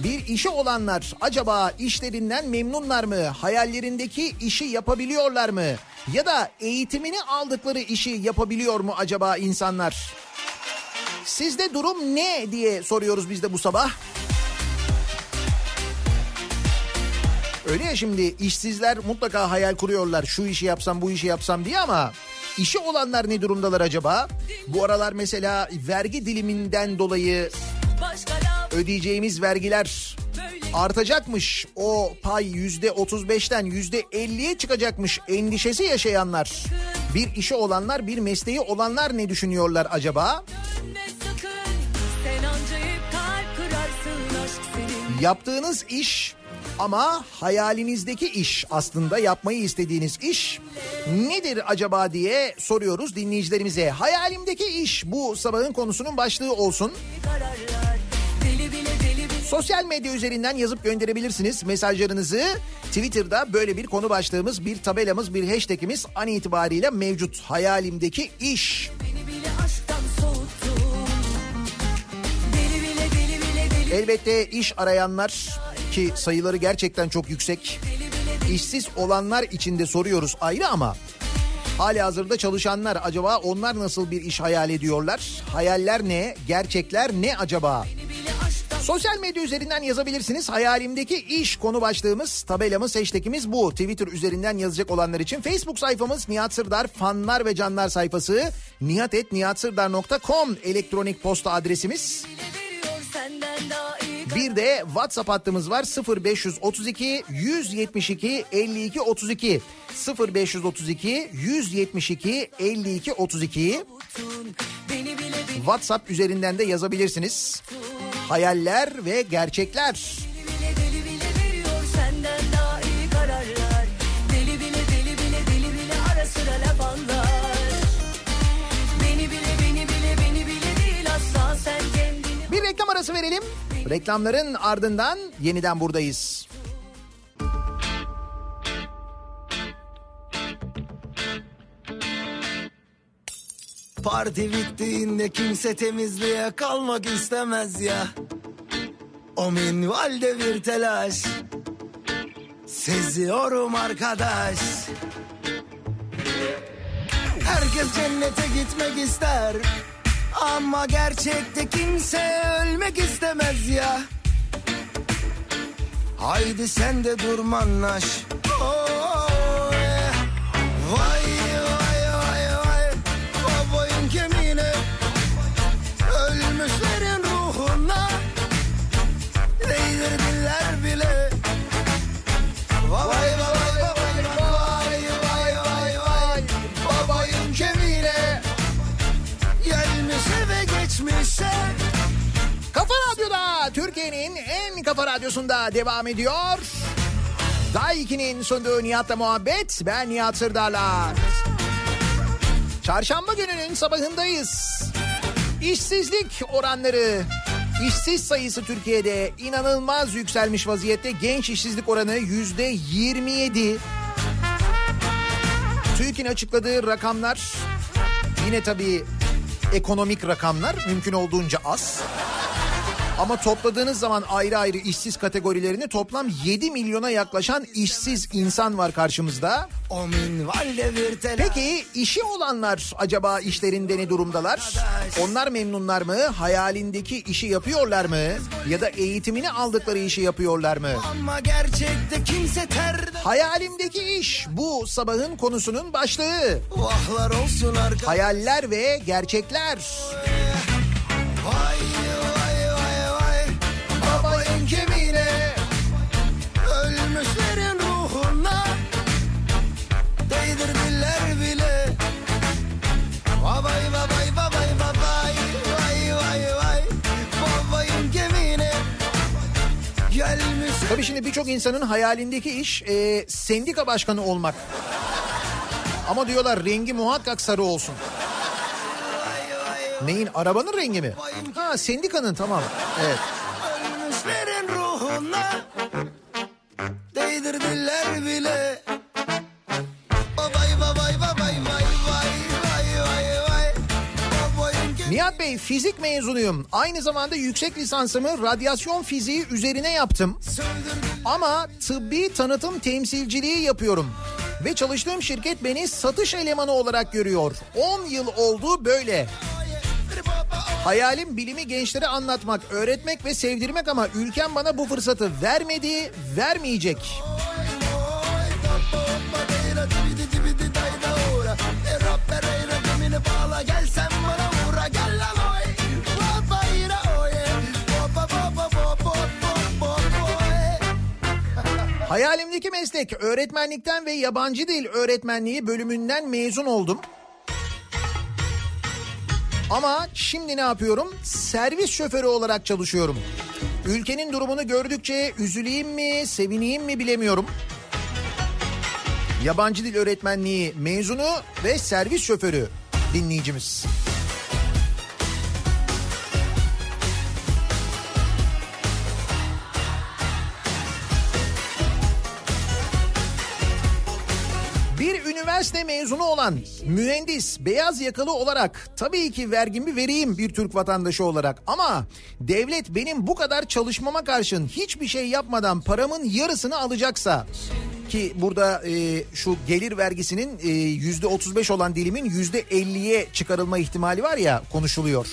bir işi olanlar acaba işlerinden memnunlar mı? Hayallerindeki işi yapabiliyorlar mı? Ya da eğitimini aldıkları işi yapabiliyor mu acaba insanlar? Sizde durum ne diye soruyoruz biz de bu sabah. Öyle ya şimdi işsizler mutlaka hayal kuruyorlar şu işi yapsam bu işi yapsam diye ama işi olanlar ne durumdalar acaba? Bu aralar mesela vergi diliminden dolayı ödeyeceğimiz vergiler artacakmış. O pay yüzde 35'ten yüzde 50'ye çıkacakmış endişesi yaşayanlar. Bir işi olanlar bir mesleği olanlar ne düşünüyorlar acaba? Yaptığınız iş ama hayalinizdeki iş aslında yapmayı istediğiniz iş nedir acaba diye soruyoruz dinleyicilerimize. Hayalimdeki iş bu sabahın konusunun başlığı olsun. Sosyal medya üzerinden yazıp gönderebilirsiniz mesajlarınızı. Twitter'da böyle bir konu başlığımız, bir tabelamız, bir hashtagimiz an itibariyle mevcut. Hayalimdeki iş. Elbette iş arayanlar ki sayıları gerçekten çok yüksek. İşsiz olanlar için de soruyoruz ayrı ama hali hazırda çalışanlar acaba onlar nasıl bir iş hayal ediyorlar? Hayaller ne? Gerçekler ne acaba? bile Sosyal medya üzerinden yazabilirsiniz. Hayalimdeki iş konu başlığımız, tabelamız, hashtagimiz bu. Twitter üzerinden yazacak olanlar için Facebook sayfamız Nihat Sırdar fanlar ve canlar sayfası. nihatetnihatsırdar.com elektronik posta adresimiz. iyi bir de WhatsApp hattımız var 0532 172 52 32 0532 172 52 32 WhatsApp üzerinden de yazabilirsiniz. Hayaller ve gerçekler. Bir reklam arası verelim. Reklamların ardından yeniden buradayız. Parti bittiğinde kimse temizliğe kalmak istemez ya. O minvalde bir telaş. Seziyorum arkadaş. Herkes cennete gitmek ister. Ama gerçekte kimse ölmek istemez ya. Haydi sen de durmanlaş. Oh. Vay vay Kafa Radyo'da Türkiye'nin en kafa radyosunda devam ediyor. Day 2'nin sunduğu Nihat'la muhabbet. Ben Nihat Sırdar'la. Çarşamba gününün sabahındayız. İşsizlik oranları, işsiz sayısı Türkiye'de inanılmaz yükselmiş vaziyette. Genç işsizlik oranı yüzde 27. TÜİK'in açıkladığı rakamlar yine tabii ekonomik rakamlar mümkün olduğunca az. Ama topladığınız zaman ayrı ayrı işsiz kategorilerini toplam 7 milyona yaklaşan işsiz insan var karşımızda. Peki işi olanlar acaba işlerinde ne durumdalar? Onlar memnunlar mı? Hayalindeki işi yapıyorlar mı? Ya da eğitimini aldıkları işi yapıyorlar mı? Ama gerçekte kimse terde. Hayalimdeki iş bu sabahın konusunun başlığı. Vahlar olsun arkadaş. Hayaller ve gerçekler. Vay kemiğine Ölmüşlerin ruhuna Değdirdiler bile Vay vay vay vay vay vay Vay vay vay Babayım gemine Gelmiş Tabii şimdi birçok insanın hayalindeki iş e, sendika başkanı olmak. Ama diyorlar rengi muhakkak sarı olsun. Neyin? Arabanın rengi mi? Ha sendikanın tamam. Evet bana Değdirdiler bile Nihat Bey fizik mezunuyum. Aynı zamanda yüksek lisansımı radyasyon fiziği üzerine yaptım. Ama tıbbi tanıtım temsilciliği yapıyorum. Ve çalıştığım şirket beni satış elemanı olarak görüyor. 10 yıl oldu böyle. Hayalim bilimi gençlere anlatmak, öğretmek ve sevdirmek ama ülkem bana bu fırsatı vermedi, vermeyecek. Hayalimdeki meslek öğretmenlikten ve yabancı dil öğretmenliği bölümünden mezun oldum. Ama şimdi ne yapıyorum? Servis şoförü olarak çalışıyorum. Ülkenin durumunu gördükçe üzüleyim mi, sevineyim mi bilemiyorum. Yabancı dil öğretmenliği mezunu ve servis şoförü dinleyicimiz. Üniversite mezunu olan mühendis beyaz yakalı olarak tabii ki vergimi vereyim bir Türk vatandaşı olarak ama devlet benim bu kadar çalışmama karşın hiçbir şey yapmadan paramın yarısını alacaksa ki burada e, şu gelir vergisinin e, yüzde 35 olan dilimin yüzde 50'ye çıkarılma ihtimali var ya konuşuluyor.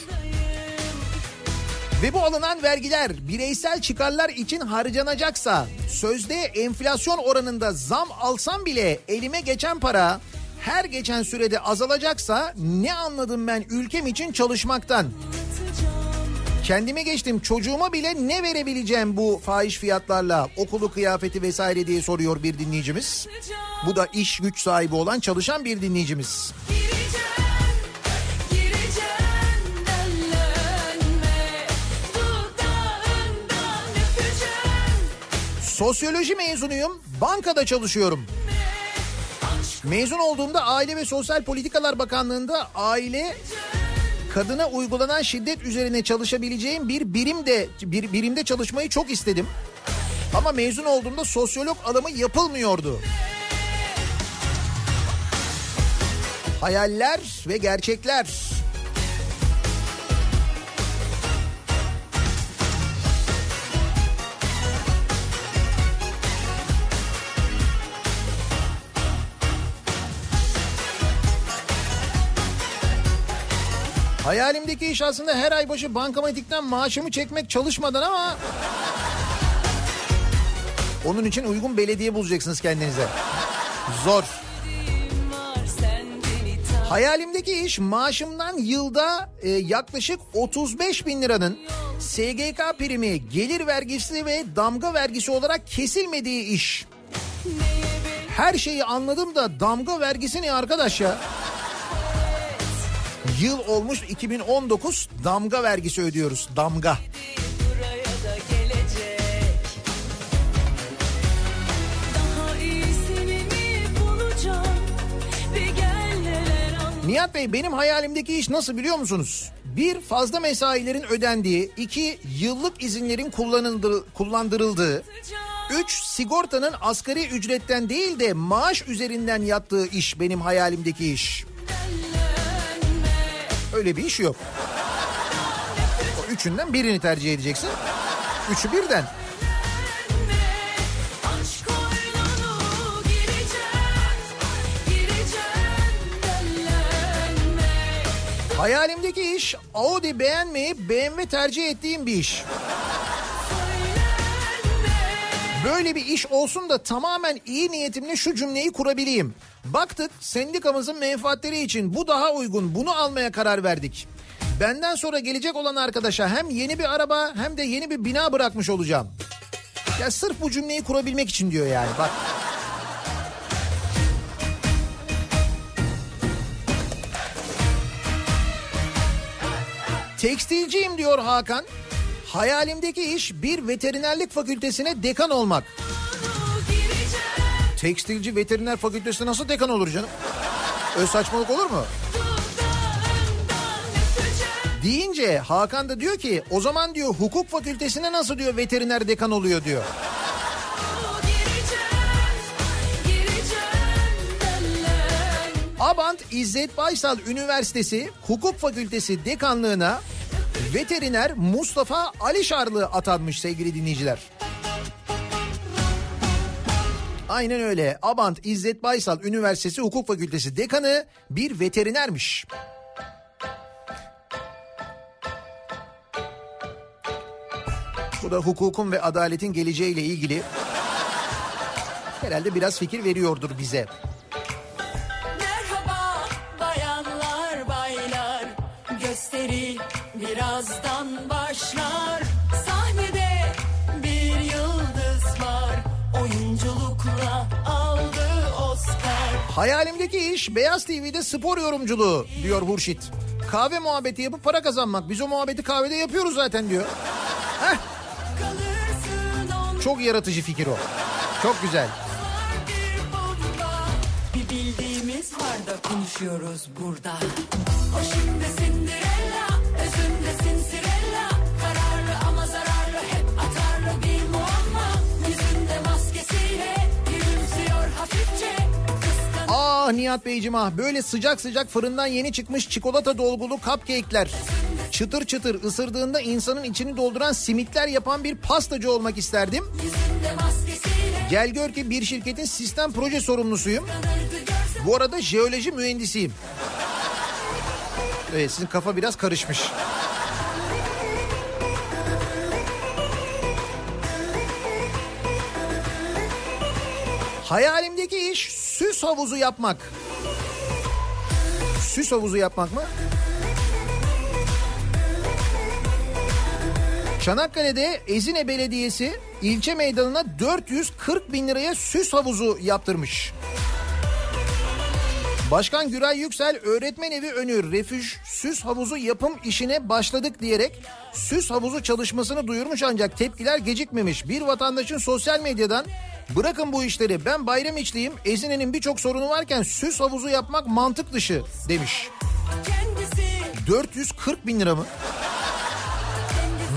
Ve bu alınan vergiler bireysel çıkarlar için harcanacaksa sözde enflasyon oranında zam alsam bile elime geçen para her geçen sürede azalacaksa ne anladım ben ülkem için çalışmaktan? Kendime geçtim çocuğuma bile ne verebileceğim bu fahiş fiyatlarla okulu kıyafeti vesaire diye soruyor bir dinleyicimiz. Bu da iş güç sahibi olan çalışan bir dinleyicimiz. Gireceksin Sosyoloji mezunuyum, bankada çalışıyorum. Mezun olduğumda Aile ve Sosyal Politikalar Bakanlığı'nda aile kadına uygulanan şiddet üzerine çalışabileceğim bir birimde bir birimde çalışmayı çok istedim. Ama mezun olduğumda sosyolog alımı yapılmıyordu. Hayaller ve gerçekler. Hayalimdeki iş aslında her ay başı bankamatikten maaşımı çekmek çalışmadan ama... Onun için uygun belediye bulacaksınız kendinize. Zor. Hayalimdeki iş maaşımdan yılda e, yaklaşık 35 bin liranın SGK primi, gelir vergisi ve damga vergisi olarak kesilmediği iş. Her şeyi anladım da damga vergisi ne arkadaş ya? Yıl olmuş 2019 damga vergisi ödüyoruz. Damga. Nihat Bey benim hayalimdeki iş nasıl biliyor musunuz? Bir fazla mesailerin ödendiği, iki yıllık izinlerin kullandırıldığı, üç sigortanın asgari ücretten değil de maaş üzerinden yattığı iş benim hayalimdeki iş. Öyle bir iş yok. O üçünden birini tercih edeceksin. Üçü birden. Hayalimdeki iş Audi beğenmeyip BMW tercih ettiğim bir iş. Böyle bir iş olsun da tamamen iyi niyetimle şu cümleyi kurabileyim. Baktık sendikamızın menfaatleri için bu daha uygun bunu almaya karar verdik. Benden sonra gelecek olan arkadaşa hem yeni bir araba hem de yeni bir bina bırakmış olacağım. Ya sırf bu cümleyi kurabilmek için diyor yani bak. Tekstilciyim diyor Hakan. Hayalimdeki iş bir veterinerlik fakültesine dekan olmak. Tekstilci veteriner fakültesine nasıl dekan olur canım? Öyle saçmalık olur mu? Deyince Hakan da diyor ki o zaman diyor hukuk fakültesine nasıl diyor veteriner dekan oluyor diyor. Abant İzzet Baysal Üniversitesi Hukuk Fakültesi Dekanlığına veteriner Mustafa Alişarlı atanmış sevgili dinleyiciler. Aynen öyle. Abant İzzet Baysal Üniversitesi Hukuk Fakültesi dekanı bir veterinermiş. Bu da hukukun ve adaletin geleceğiyle ilgili herhalde biraz fikir veriyordur bize. Merhaba bayanlar baylar gösteri birazdan başlar Hayalimdeki iş Beyaz TV'de spor yorumculuğu diyor Hurşit. Kahve muhabbeti yapıp para kazanmak. Biz o muhabbeti kahvede yapıyoruz zaten diyor. Çok yaratıcı fikir o. Çok güzel. bir bildiğimiz var da konuşuyoruz burada o şimdi Cinderella Ah Nihat Beyciğim ah böyle sıcak sıcak fırından yeni çıkmış çikolata dolgulu cupcake'ler. Çıtır çıtır ısırdığında insanın içini dolduran simitler yapan bir pastacı olmak isterdim. Gel gör ki bir şirketin sistem proje sorumlusuyum. Bu arada jeoloji mühendisiyim. Evet sizin kafa biraz karışmış. Hayalimdeki iş süs havuzu yapmak. Süs havuzu yapmak mı? Çanakkale'de Ezine Belediyesi ilçe meydanına 440 bin liraya süs havuzu yaptırmış. Başkan Güray Yüksel öğretmen evi önü refüj süs havuzu yapım işine başladık diyerek süs havuzu çalışmasını duyurmuş ancak tepkiler gecikmemiş. Bir vatandaşın sosyal medyadan bırakın bu işleri ben bayram içliyim Ezine'nin birçok sorunu varken süs havuzu yapmak mantık dışı demiş. kendisi 440 bin lira mı?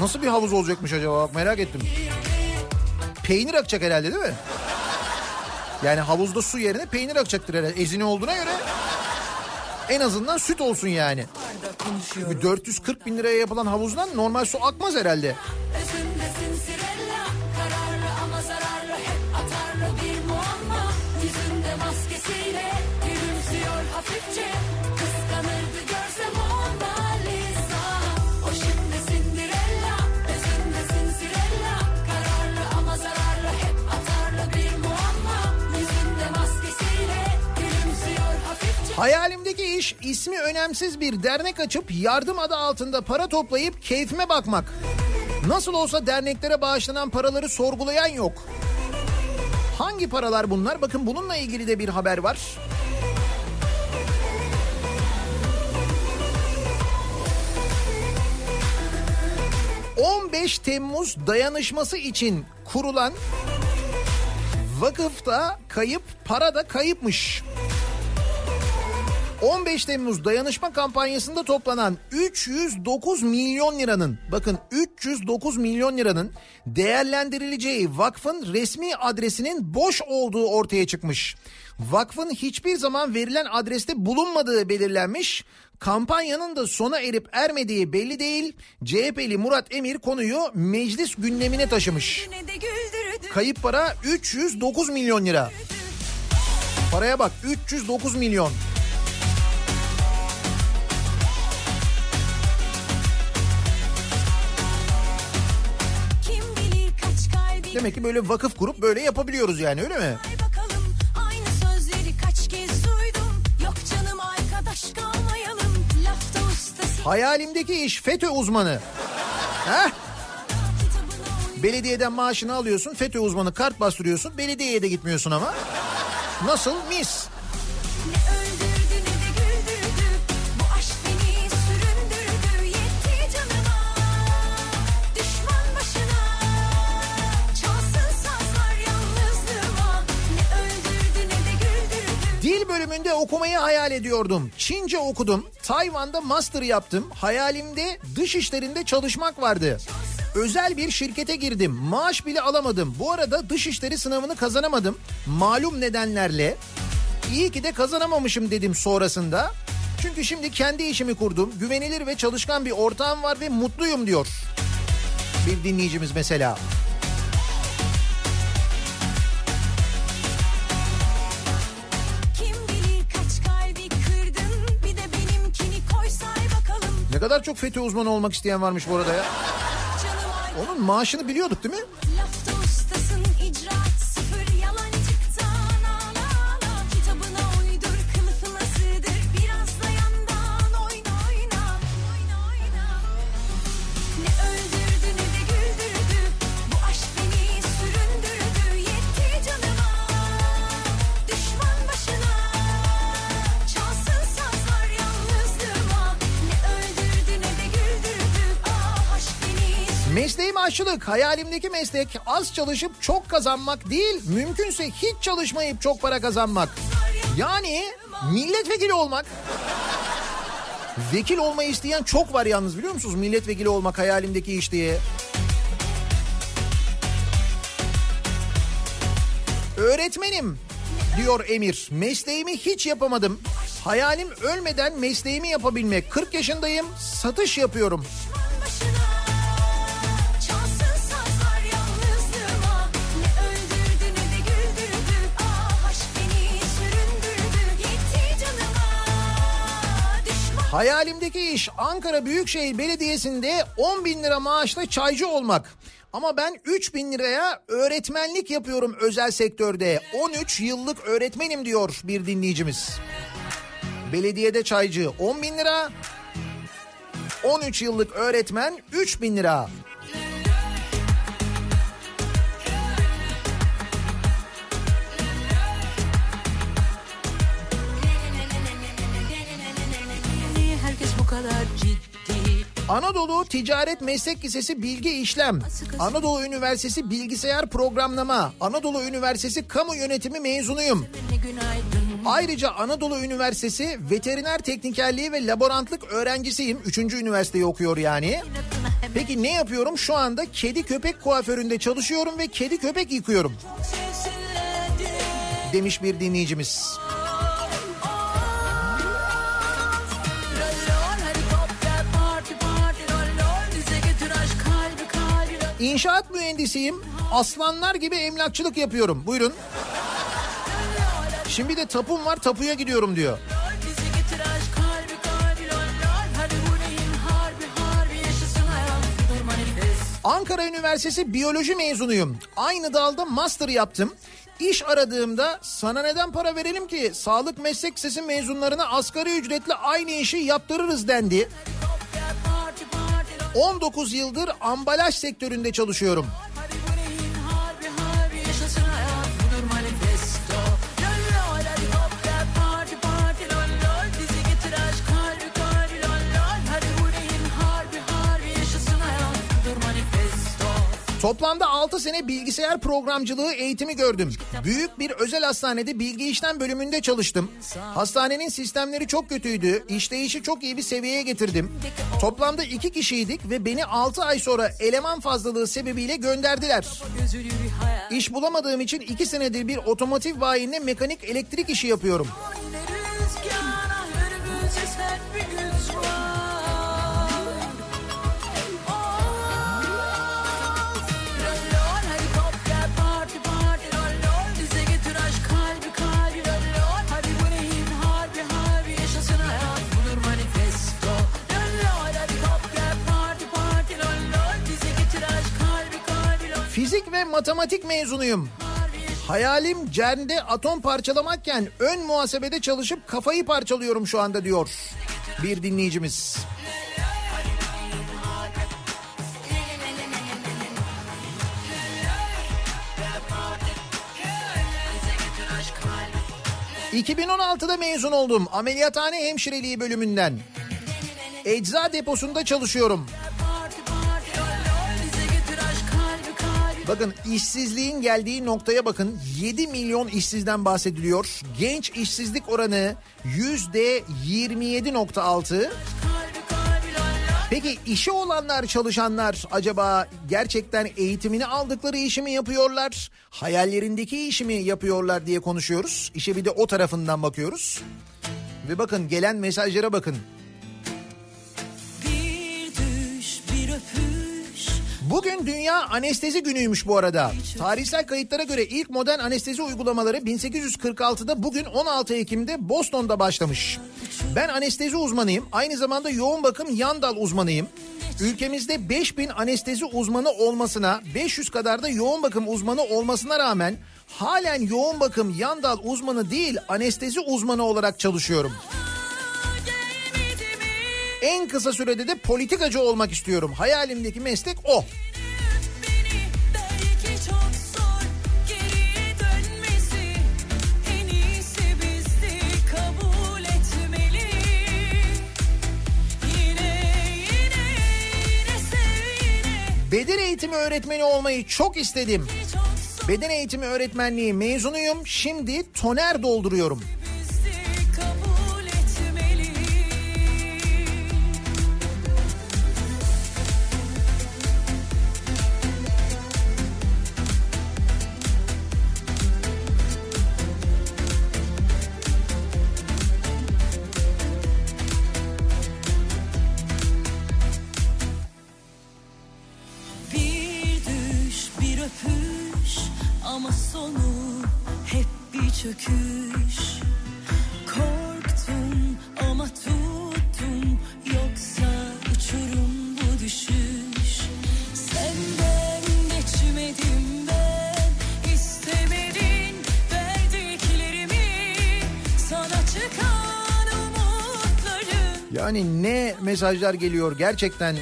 Nasıl bir havuz olacakmış acaba merak ettim. Peynir akacak herhalde değil mi? Yani havuzda su yerine peynir akacaktır herhalde. Ezine olduğuna göre en azından süt olsun yani. Bir 440 bin liraya yapılan havuzdan normal su akmaz herhalde. Özünde Hayalimdeki iş ismi önemsiz bir dernek açıp yardım adı altında para toplayıp keyfime bakmak. Nasıl olsa derneklere bağışlanan paraları sorgulayan yok. Hangi paralar bunlar? Bakın bununla ilgili de bir haber var. ...15 Temmuz dayanışması için kurulan vakıfta kayıp, para da kayıpmış. 15 Temmuz dayanışma kampanyasında toplanan 309 milyon liranın bakın 309 milyon liranın değerlendirileceği vakfın resmi adresinin boş olduğu ortaya çıkmış. Vakfın hiçbir zaman verilen adreste bulunmadığı belirlenmiş. Kampanyanın da sona erip ermediği belli değil. CHP'li Murat Emir konuyu meclis gündemine taşımış. Kayıp para 309 milyon lira. Paraya bak 309 milyon. Demek ki böyle vakıf kurup böyle yapabiliyoruz yani öyle mi? Bakalım canım Hayalimdeki iş FETÖ uzmanı. Heh, belediyeden maaşını alıyorsun FETÖ uzmanı kart bastırıyorsun belediyeye de gitmiyorsun ama. Nasıl mis? Okumayı hayal ediyordum. Çince okudum. Tayvan'da master yaptım. Hayalimde dış işlerinde çalışmak vardı. Özel bir şirkete girdim. Maaş bile alamadım. Bu arada dış işleri sınavını kazanamadım. Malum nedenlerle. İyi ki de kazanamamışım dedim sonrasında. Çünkü şimdi kendi işimi kurdum. Güvenilir ve çalışkan bir ortağım var ve mutluyum diyor. Bir dinleyicimiz mesela. Kim Ne kadar çok FETÖ uzmanı olmak isteyen varmış bu arada ya. Onun maaşını biliyorduk değil mi? Mesleğim aşçılık. Hayalimdeki meslek az çalışıp çok kazanmak değil, mümkünse hiç çalışmayıp çok para kazanmak. Yani milletvekili olmak. Vekil olmayı isteyen çok var yalnız biliyor musunuz? Milletvekili olmak hayalimdeki iş diye. Öğretmenim diyor Emir. Mesleğimi hiç yapamadım. Hayalim ölmeden mesleğimi yapabilmek. 40 yaşındayım, satış yapıyorum. Hayalimdeki iş Ankara Büyükşehir Belediyesi'nde 10 bin lira maaşla çaycı olmak. Ama ben 3 bin liraya öğretmenlik yapıyorum özel sektörde. 13 yıllık öğretmenim diyor bir dinleyicimiz. Belediyede çaycı 10 bin lira. 13 yıllık öğretmen 3 bin lira. Anadolu Ticaret Meslek Lisesi Bilgi İşlem, Anadolu Üniversitesi Bilgisayar Programlama, Anadolu Üniversitesi Kamu Yönetimi mezunuyum. Ayrıca Anadolu Üniversitesi Veteriner Teknikerliği ve Laborantlık öğrencisiyim. Üçüncü üniversiteyi okuyor yani. Peki ne yapıyorum? Şu anda kedi köpek kuaföründe çalışıyorum ve kedi köpek yıkıyorum. Demiş bir dinleyicimiz. İnşaat mühendisiyim. Aslanlar gibi emlakçılık yapıyorum. Buyurun. Şimdi de tapum var tapuya gidiyorum diyor. Ankara Üniversitesi Biyoloji mezunuyum. Aynı dalda master yaptım. İş aradığımda sana neden para verelim ki? Sağlık meslek lisesi mezunlarına asgari ücretle aynı işi yaptırırız dendi. 19 yıldır ambalaj sektöründe çalışıyorum. Toplamda 6 sene bilgisayar programcılığı eğitimi gördüm. Büyük bir özel hastanede bilgi işlem bölümünde çalıştım. Hastanenin sistemleri çok kötüydü. İşleyişi çok iyi bir seviyeye getirdim. Toplamda 2 kişiydik ve beni 6 ay sonra eleman fazlalığı sebebiyle gönderdiler. İş bulamadığım için 2 senedir bir otomotiv bayinde mekanik elektrik işi yapıyorum. Fizik ve matematik mezunuyum. Hayalim CERN'de atom parçalamakken ön muhasebede çalışıp kafayı parçalıyorum şu anda diyor bir dinleyicimiz. ...2016'da mezun oldum. Ameliyathane hemşireliği bölümünden. Ecza deposunda çalışıyorum. Bakın işsizliğin geldiği noktaya bakın 7 milyon işsizden bahsediliyor. Genç işsizlik oranı yüzde 27.6. Peki işi olanlar çalışanlar acaba gerçekten eğitimini aldıkları işi mi yapıyorlar? Hayallerindeki işi mi yapıyorlar diye konuşuyoruz. İşe bir de o tarafından bakıyoruz. Ve bakın gelen mesajlara bakın. Bugün Dünya Anestezi Günü'ymüş bu arada. Tarihsel kayıtlara göre ilk modern anestezi uygulamaları 1846'da bugün 16 Ekim'de Boston'da başlamış. Ben anestezi uzmanıyım. Aynı zamanda yoğun bakım yan dal uzmanıyım. Ülkemizde 5000 anestezi uzmanı olmasına, 500 kadar da yoğun bakım uzmanı olmasına rağmen halen yoğun bakım yan dal uzmanı değil anestezi uzmanı olarak çalışıyorum. En kısa sürede de politikacı olmak istiyorum. Hayalimdeki meslek o. Beden eğitimi öğretmeni olmayı çok istedim. Beden eğitimi öğretmenliği mezunuyum. Şimdi toner dolduruyorum. Yani ne mesajlar geliyor gerçekten.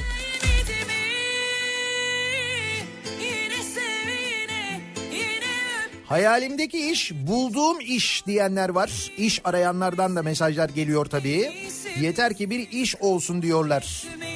Hayalimdeki iş bulduğum iş diyenler var. İş arayanlardan da mesajlar geliyor tabii. Yeter ki bir iş olsun diyorlar. Öpmeli.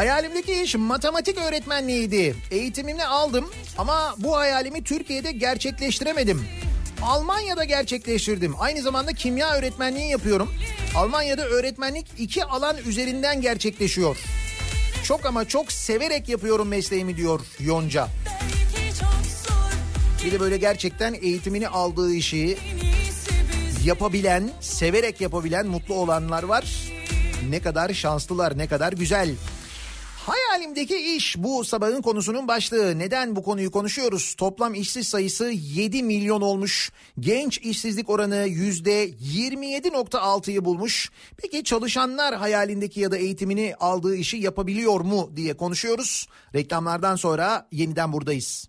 Hayalimdeki iş matematik öğretmenliğiydi. Eğitimini aldım ama bu hayalimi Türkiye'de gerçekleştiremedim. Almanya'da gerçekleştirdim. Aynı zamanda kimya öğretmenliği yapıyorum. Almanya'da öğretmenlik iki alan üzerinden gerçekleşiyor. Çok ama çok severek yapıyorum mesleğimi diyor Yonca. Bir de böyle gerçekten eğitimini aldığı işi yapabilen, severek yapabilen mutlu olanlar var. Ne kadar şanslılar, ne kadar güzel. Hayalimdeki iş bu sabahın konusunun başlığı. Neden bu konuyu konuşuyoruz? Toplam işsiz sayısı 7 milyon olmuş. Genç işsizlik oranı %27.6'yı bulmuş. Peki çalışanlar hayalindeki ya da eğitimini aldığı işi yapabiliyor mu diye konuşuyoruz. Reklamlardan sonra yeniden buradayız.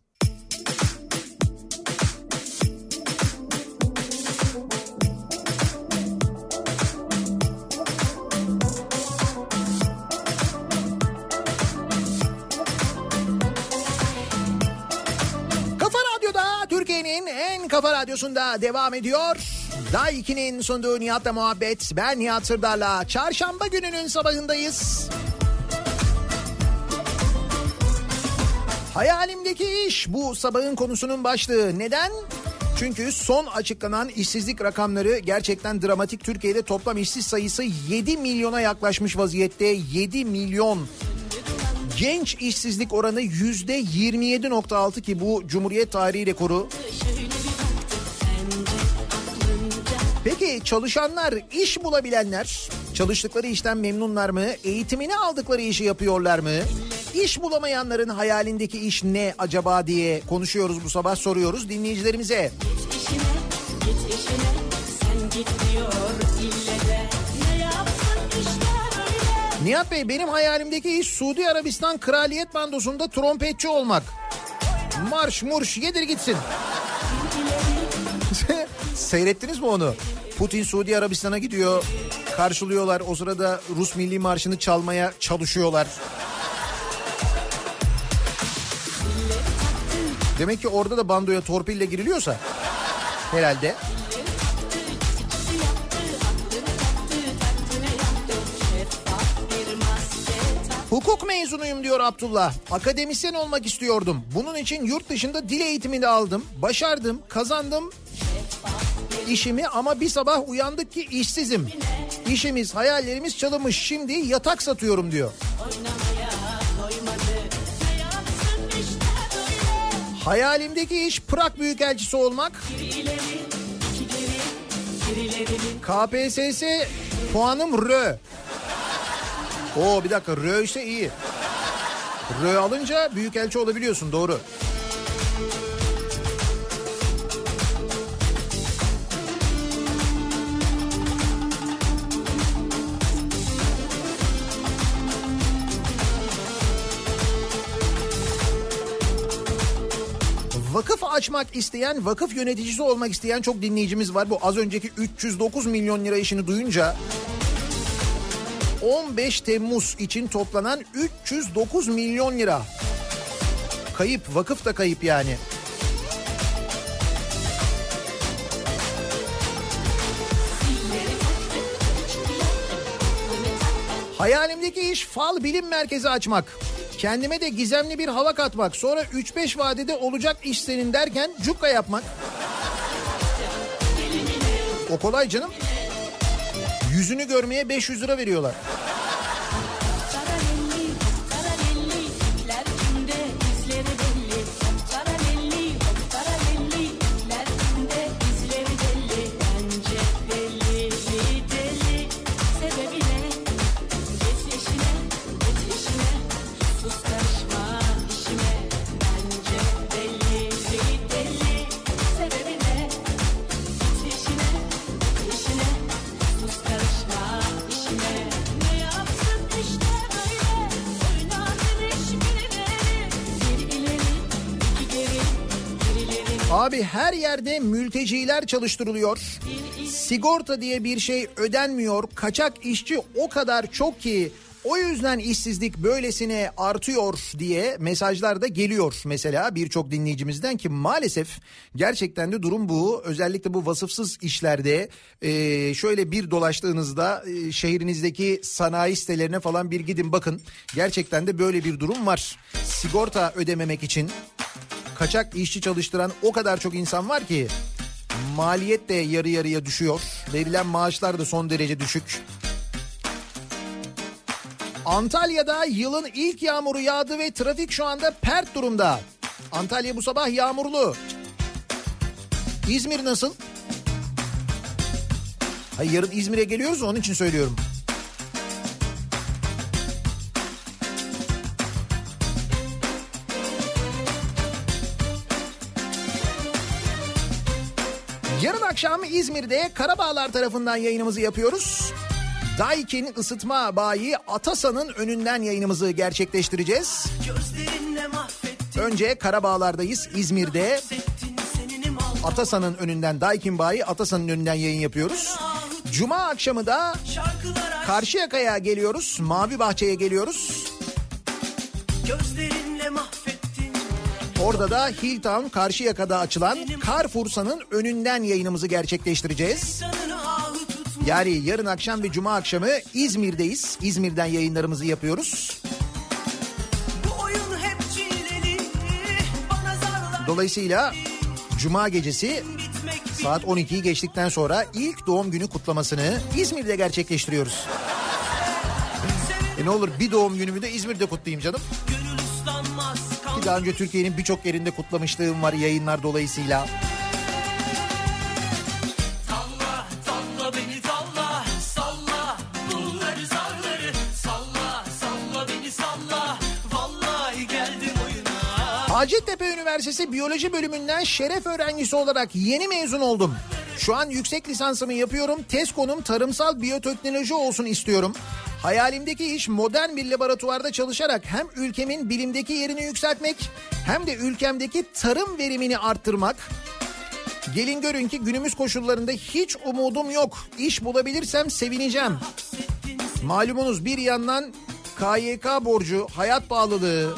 Kafa radyosunda devam ediyor. Day 2'nin sunduğu Nihat'la muhabbet. Ben Nihat Sırdar'la çarşamba gününün sabahındayız. Hayalimdeki iş bu sabahın konusunun başlığı. Neden? Çünkü son açıklanan işsizlik rakamları gerçekten dramatik. Türkiye'de toplam işsiz sayısı 7 milyona yaklaşmış vaziyette. 7 milyon. Genç işsizlik oranı yüzde 27.6 ki bu Cumhuriyet tarihi rekoru. Peki çalışanlar, iş bulabilenler çalıştıkları işten memnunlar mı? Eğitimini aldıkları işi yapıyorlar mı? İş bulamayanların hayalindeki iş ne acaba diye konuşuyoruz bu sabah soruyoruz dinleyicilerimize. Nihat Bey benim hayalimdeki iş Suudi Arabistan Kraliyet Bandosu'nda trompetçi olmak. Marş murş yedir gitsin. Seyrettiniz mi onu? Putin Suudi Arabistan'a gidiyor. Karşılıyorlar. O sırada Rus Milli Marşı'nı çalmaya çalışıyorlar. Demek ki orada da bandoya torpille giriliyorsa herhalde. Hukuk mezunuyum diyor Abdullah. Akademisyen olmak istiyordum. Bunun için yurt dışında dil eğitimi de aldım. Başardım, kazandım işimi ama bir sabah uyandık ki işsizim. İşimiz, hayallerimiz çalınmış. Şimdi yatak satıyorum diyor. Hayalimdeki iş Prag Büyükelçisi olmak. KPSS puanım R. Oo bir dakika R ise iyi. R alınca büyükelçi olabiliyorsun doğru. Vakıf açmak isteyen, vakıf yöneticisi olmak isteyen çok dinleyicimiz var. Bu az önceki 309 milyon lira işini duyunca 15 Temmuz için toplanan 309 milyon lira. Kayıp, vakıf da kayıp yani. Hayalimdeki iş fal bilim merkezi açmak. Kendime de gizemli bir hava katmak. Sonra 3-5 vadede olacak iş senin derken cukka yapmak. O kolay canım. Yüzünü görmeye 500 lira veriyorlar. Abi her yerde mülteciler çalıştırılıyor. Sigorta diye bir şey ödenmiyor. Kaçak işçi o kadar çok ki o yüzden işsizlik böylesine artıyor diye mesajlar da geliyor mesela birçok dinleyicimizden ki maalesef gerçekten de durum bu. Özellikle bu vasıfsız işlerde e, şöyle bir dolaştığınızda e, şehrinizdeki sanayi sitelerine falan bir gidin bakın. Gerçekten de böyle bir durum var. Sigorta ödememek için kaçak işçi çalıştıran o kadar çok insan var ki maliyet de yarı yarıya düşüyor. Verilen maaşlar da son derece düşük. Antalya'da yılın ilk yağmuru yağdı ve trafik şu anda pert durumda. Antalya bu sabah yağmurlu. İzmir nasıl? Hayır yarın İzmir'e geliyoruz onun için söylüyorum. Yarın akşam İzmir'de Karabağlar tarafından yayınımızı yapıyoruz. Daikin ısıtma bayi Atasa'nın önünden yayınımızı gerçekleştireceğiz. Önce Karabağlar'dayız İzmir'de. Atasa'nın önünden Daikin bayi Atasa'nın önünden yayın yapıyoruz. Cuma akşamı da Karşıyaka'ya geliyoruz. Mavi Bahçe'ye geliyoruz. Gözlerinle mahvettin Orada da Hilltown Karşıyaka'da açılan Carrefour'sanın önünden yayınımızı gerçekleştireceğiz. Yani yarın akşam ve cuma akşamı İzmir'deyiz. İzmir'den yayınlarımızı yapıyoruz. Dolayısıyla cuma gecesi saat 12'yi geçtikten sonra ilk doğum günü kutlamasını İzmir'de gerçekleştiriyoruz. E ne olur bir doğum günümü de İzmir'de kutlayayım canım. Islanmaz Ki daha önce Türkiye'nin birçok yerinde kutlamışlığım var yayınlar dolayısıyla. Beni Salla bunları zarları Salla beni Hacettepe Üniversitesi Biyoloji bölümünden şeref öğrencisi olarak yeni mezun oldum. Şu an yüksek lisansımı yapıyorum. Tez konum tarımsal biyoteknoloji olsun istiyorum. Hayalimdeki iş modern bir laboratuvarda çalışarak hem ülkemin bilimdeki yerini yükseltmek hem de ülkemdeki tarım verimini arttırmak. Gelin görün ki günümüz koşullarında hiç umudum yok. İş bulabilirsem sevineceğim. Malumunuz bir yandan KYK borcu, hayat pahalılığı,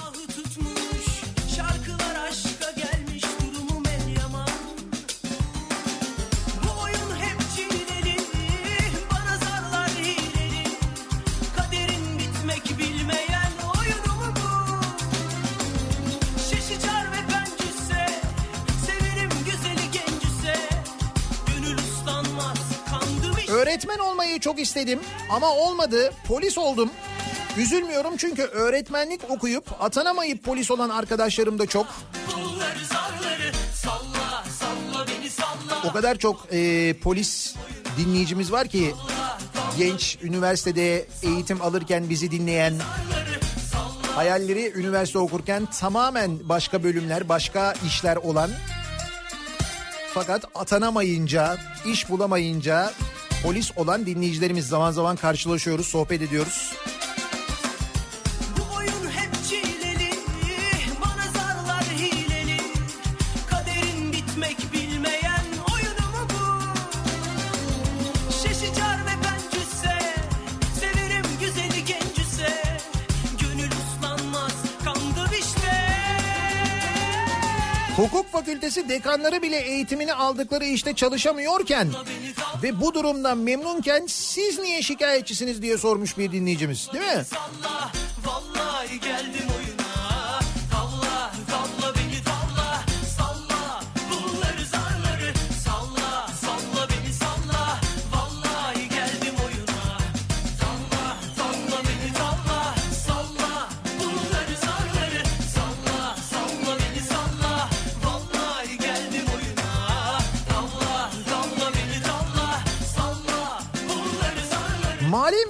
Öğretmen olmayı çok istedim ama olmadı. Polis oldum. Üzülmüyorum çünkü öğretmenlik okuyup atanamayıp polis olan arkadaşlarım da çok. O kadar çok e, polis dinleyicimiz var ki genç üniversitede eğitim alırken bizi dinleyen hayalleri üniversite okurken tamamen başka bölümler, başka işler olan fakat atanamayınca, iş bulamayınca polis olan dinleyicilerimiz zaman zaman karşılaşıyoruz, sohbet ediyoruz. Fakültesi dekanları bile eğitimini aldıkları işte çalışamıyorken ve bu durumdan memnunken siz niye şikayetçisiniz diye sormuş bir dinleyicimiz değil mi? Vallahi geldim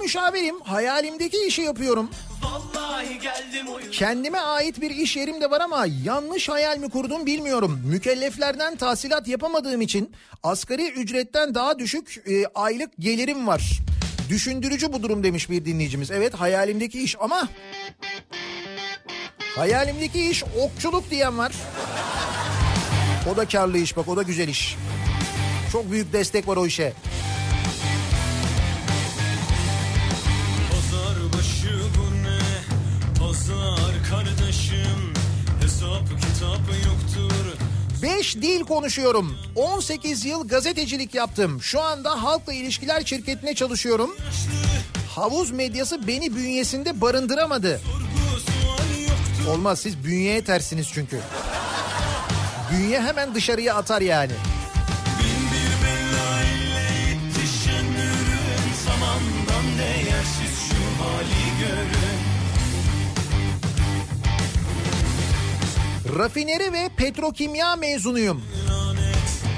müşavirim hayalimdeki işi yapıyorum. Kendime ait bir iş yerim de var ama yanlış hayal mi kurdum bilmiyorum. Mükelleflerden tahsilat yapamadığım için asgari ücretten daha düşük e, aylık gelirim var. Düşündürücü bu durum demiş bir dinleyicimiz. Evet hayalimdeki iş ama hayalimdeki iş okçuluk diyen var. O da karlı iş bak o da güzel iş. Çok büyük destek var o işe. 5 dil konuşuyorum. 18 yıl gazetecilik yaptım. Şu anda halkla ilişkiler şirketine çalışıyorum. Havuz medyası beni bünyesinde barındıramadı. Olmaz siz bünyeye tersiniz çünkü. Bünye hemen dışarıya atar yani. Rafineri ve petrokimya mezunuyum.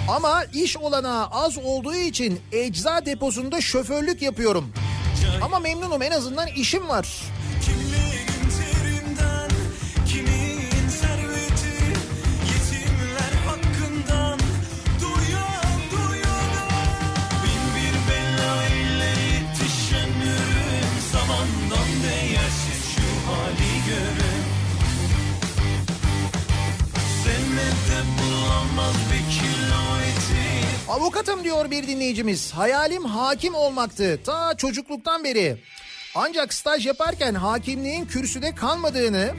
Ama iş olanağı az olduğu için ecza deposunda şoförlük yapıyorum. Ama memnunum en azından işim var. Kimliğin Avukatım diyor bir dinleyicimiz. Hayalim hakim olmaktı ta çocukluktan beri. Ancak staj yaparken hakimliğin kürsüde kalmadığını,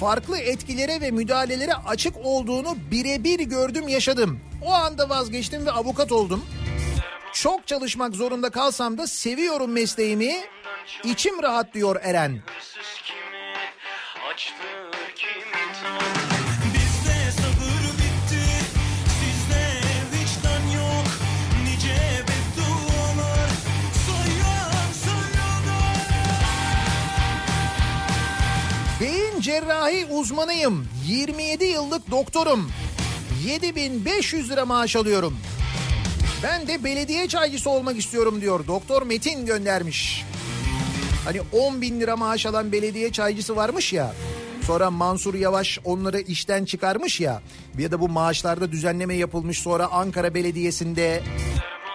farklı etkilere ve müdahalelere açık olduğunu birebir gördüm yaşadım. O anda vazgeçtim ve avukat oldum. Çok çalışmak zorunda kalsam da seviyorum mesleğimi. İçim rahat diyor Eren. Bizde Beyin cerrahi uzmanıyım. 27 yıllık doktorum. 7500 lira maaş alıyorum. Ben de belediye çaycısı olmak istiyorum diyor. Doktor Metin göndermiş. Hani 10 bin lira maaş alan belediye çaycısı varmış ya. Sonra Mansur Yavaş onları işten çıkarmış ya. Ya da bu maaşlarda düzenleme yapılmış sonra Ankara Belediyesi'nde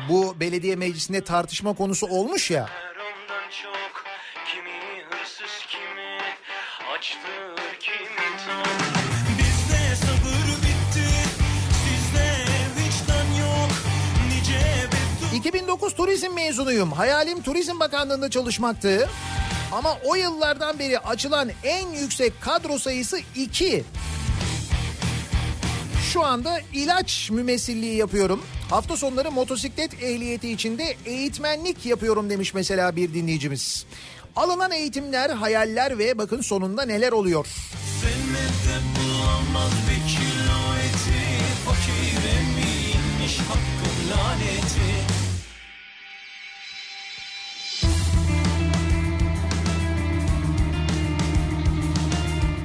bu belediye meclisinde tartışma konusu olmuş ya. 99 turizm mezunuyum. Hayalim Turizm Bakanlığı'nda çalışmaktı. Ama o yıllardan beri açılan en yüksek kadro sayısı 2. Şu anda ilaç mümessilliği yapıyorum. Hafta sonları motosiklet ehliyeti içinde eğitmenlik yapıyorum demiş mesela bir dinleyicimiz. Alınan eğitimler, hayaller ve bakın sonunda neler oluyor. Eti, fakirim, inmiş, hakkım laneti.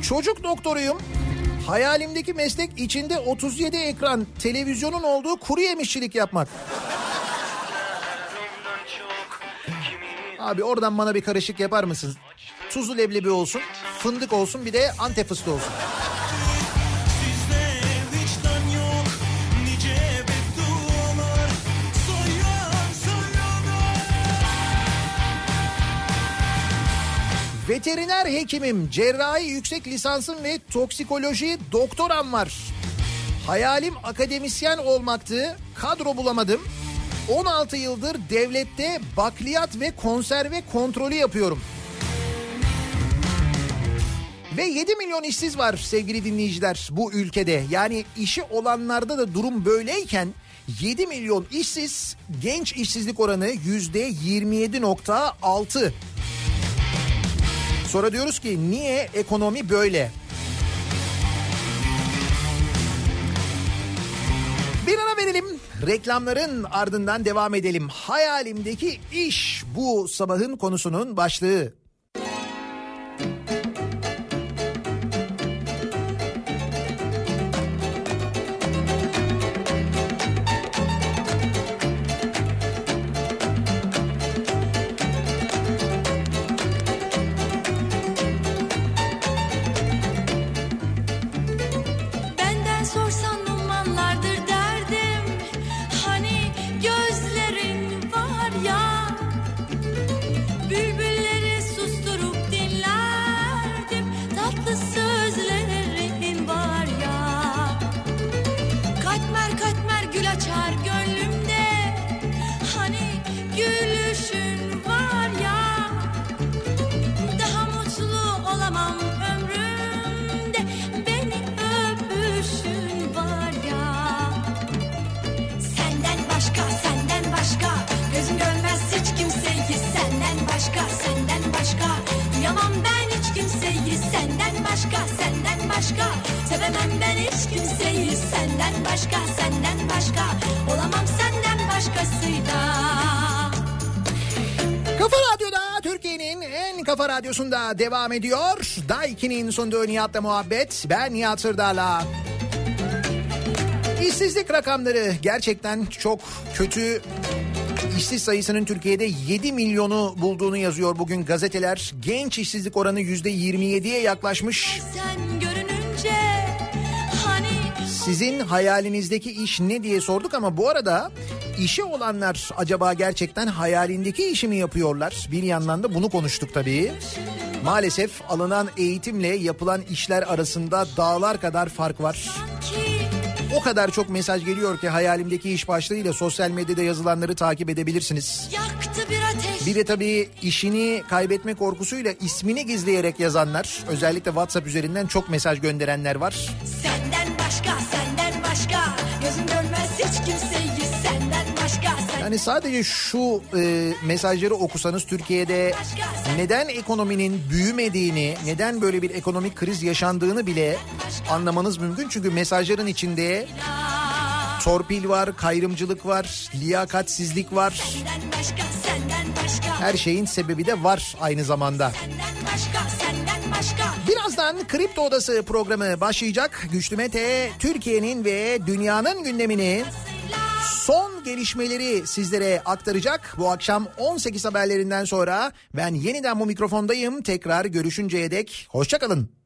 Çocuk doktoruyum. Hayalimdeki meslek içinde 37 ekran televizyonun olduğu kuru yemişçilik yapmak. Abi oradan bana bir karışık yapar mısın? Tuzlu leblebi olsun, fındık olsun bir de antep fıstığı olsun. Veteriner hekimim, cerrahi yüksek lisansım ve toksikoloji doktoram var. Hayalim akademisyen olmaktı, kadro bulamadım. 16 yıldır devlette bakliyat ve konserve kontrolü yapıyorum. Ve 7 milyon işsiz var sevgili dinleyiciler bu ülkede. Yani işi olanlarda da durum böyleyken 7 milyon işsiz, genç işsizlik oranı yüzde 27.6. Sonra diyoruz ki niye ekonomi böyle? Bir ara verelim. Reklamların ardından devam edelim. Hayalimdeki iş bu sabahın konusunun başlığı. Devam ediyor. Daiki'nin sunduğu Nihat'la muhabbet. Ben Nihat Sırdar'la. İşsizlik rakamları gerçekten çok kötü. İşsiz sayısının Türkiye'de 7 milyonu bulduğunu yazıyor bugün gazeteler. Genç işsizlik oranı %27'ye yaklaşmış. Hani Sizin hayalinizdeki iş ne diye sorduk ama bu arada işi olanlar acaba gerçekten hayalindeki işi mi yapıyorlar? Bir yandan da bunu konuştuk tabii. Maalesef alınan eğitimle yapılan işler arasında dağlar kadar fark var. O kadar çok mesaj geliyor ki hayalimdeki iş başlığıyla sosyal medyada yazılanları takip edebilirsiniz. bir Bir de tabii işini kaybetme korkusuyla ismini gizleyerek yazanlar, özellikle WhatsApp üzerinden çok mesaj gönderenler var. Senden başka senden Yani sadece şu e, mesajları okusanız Türkiye'de neden ekonominin büyümediğini, neden böyle bir ekonomik kriz yaşandığını bile anlamanız mümkün. Çünkü mesajların içinde torpil var, kayrımcılık var, liyakatsizlik var. Her şeyin sebebi de var aynı zamanda. Birazdan Kripto Odası programı başlayacak. Güçlü Mete Türkiye'nin ve dünyanın gündemini son gelişmeleri sizlere aktaracak. Bu akşam 18 haberlerinden sonra ben yeniden bu mikrofondayım. Tekrar görüşünceye dek hoşçakalın.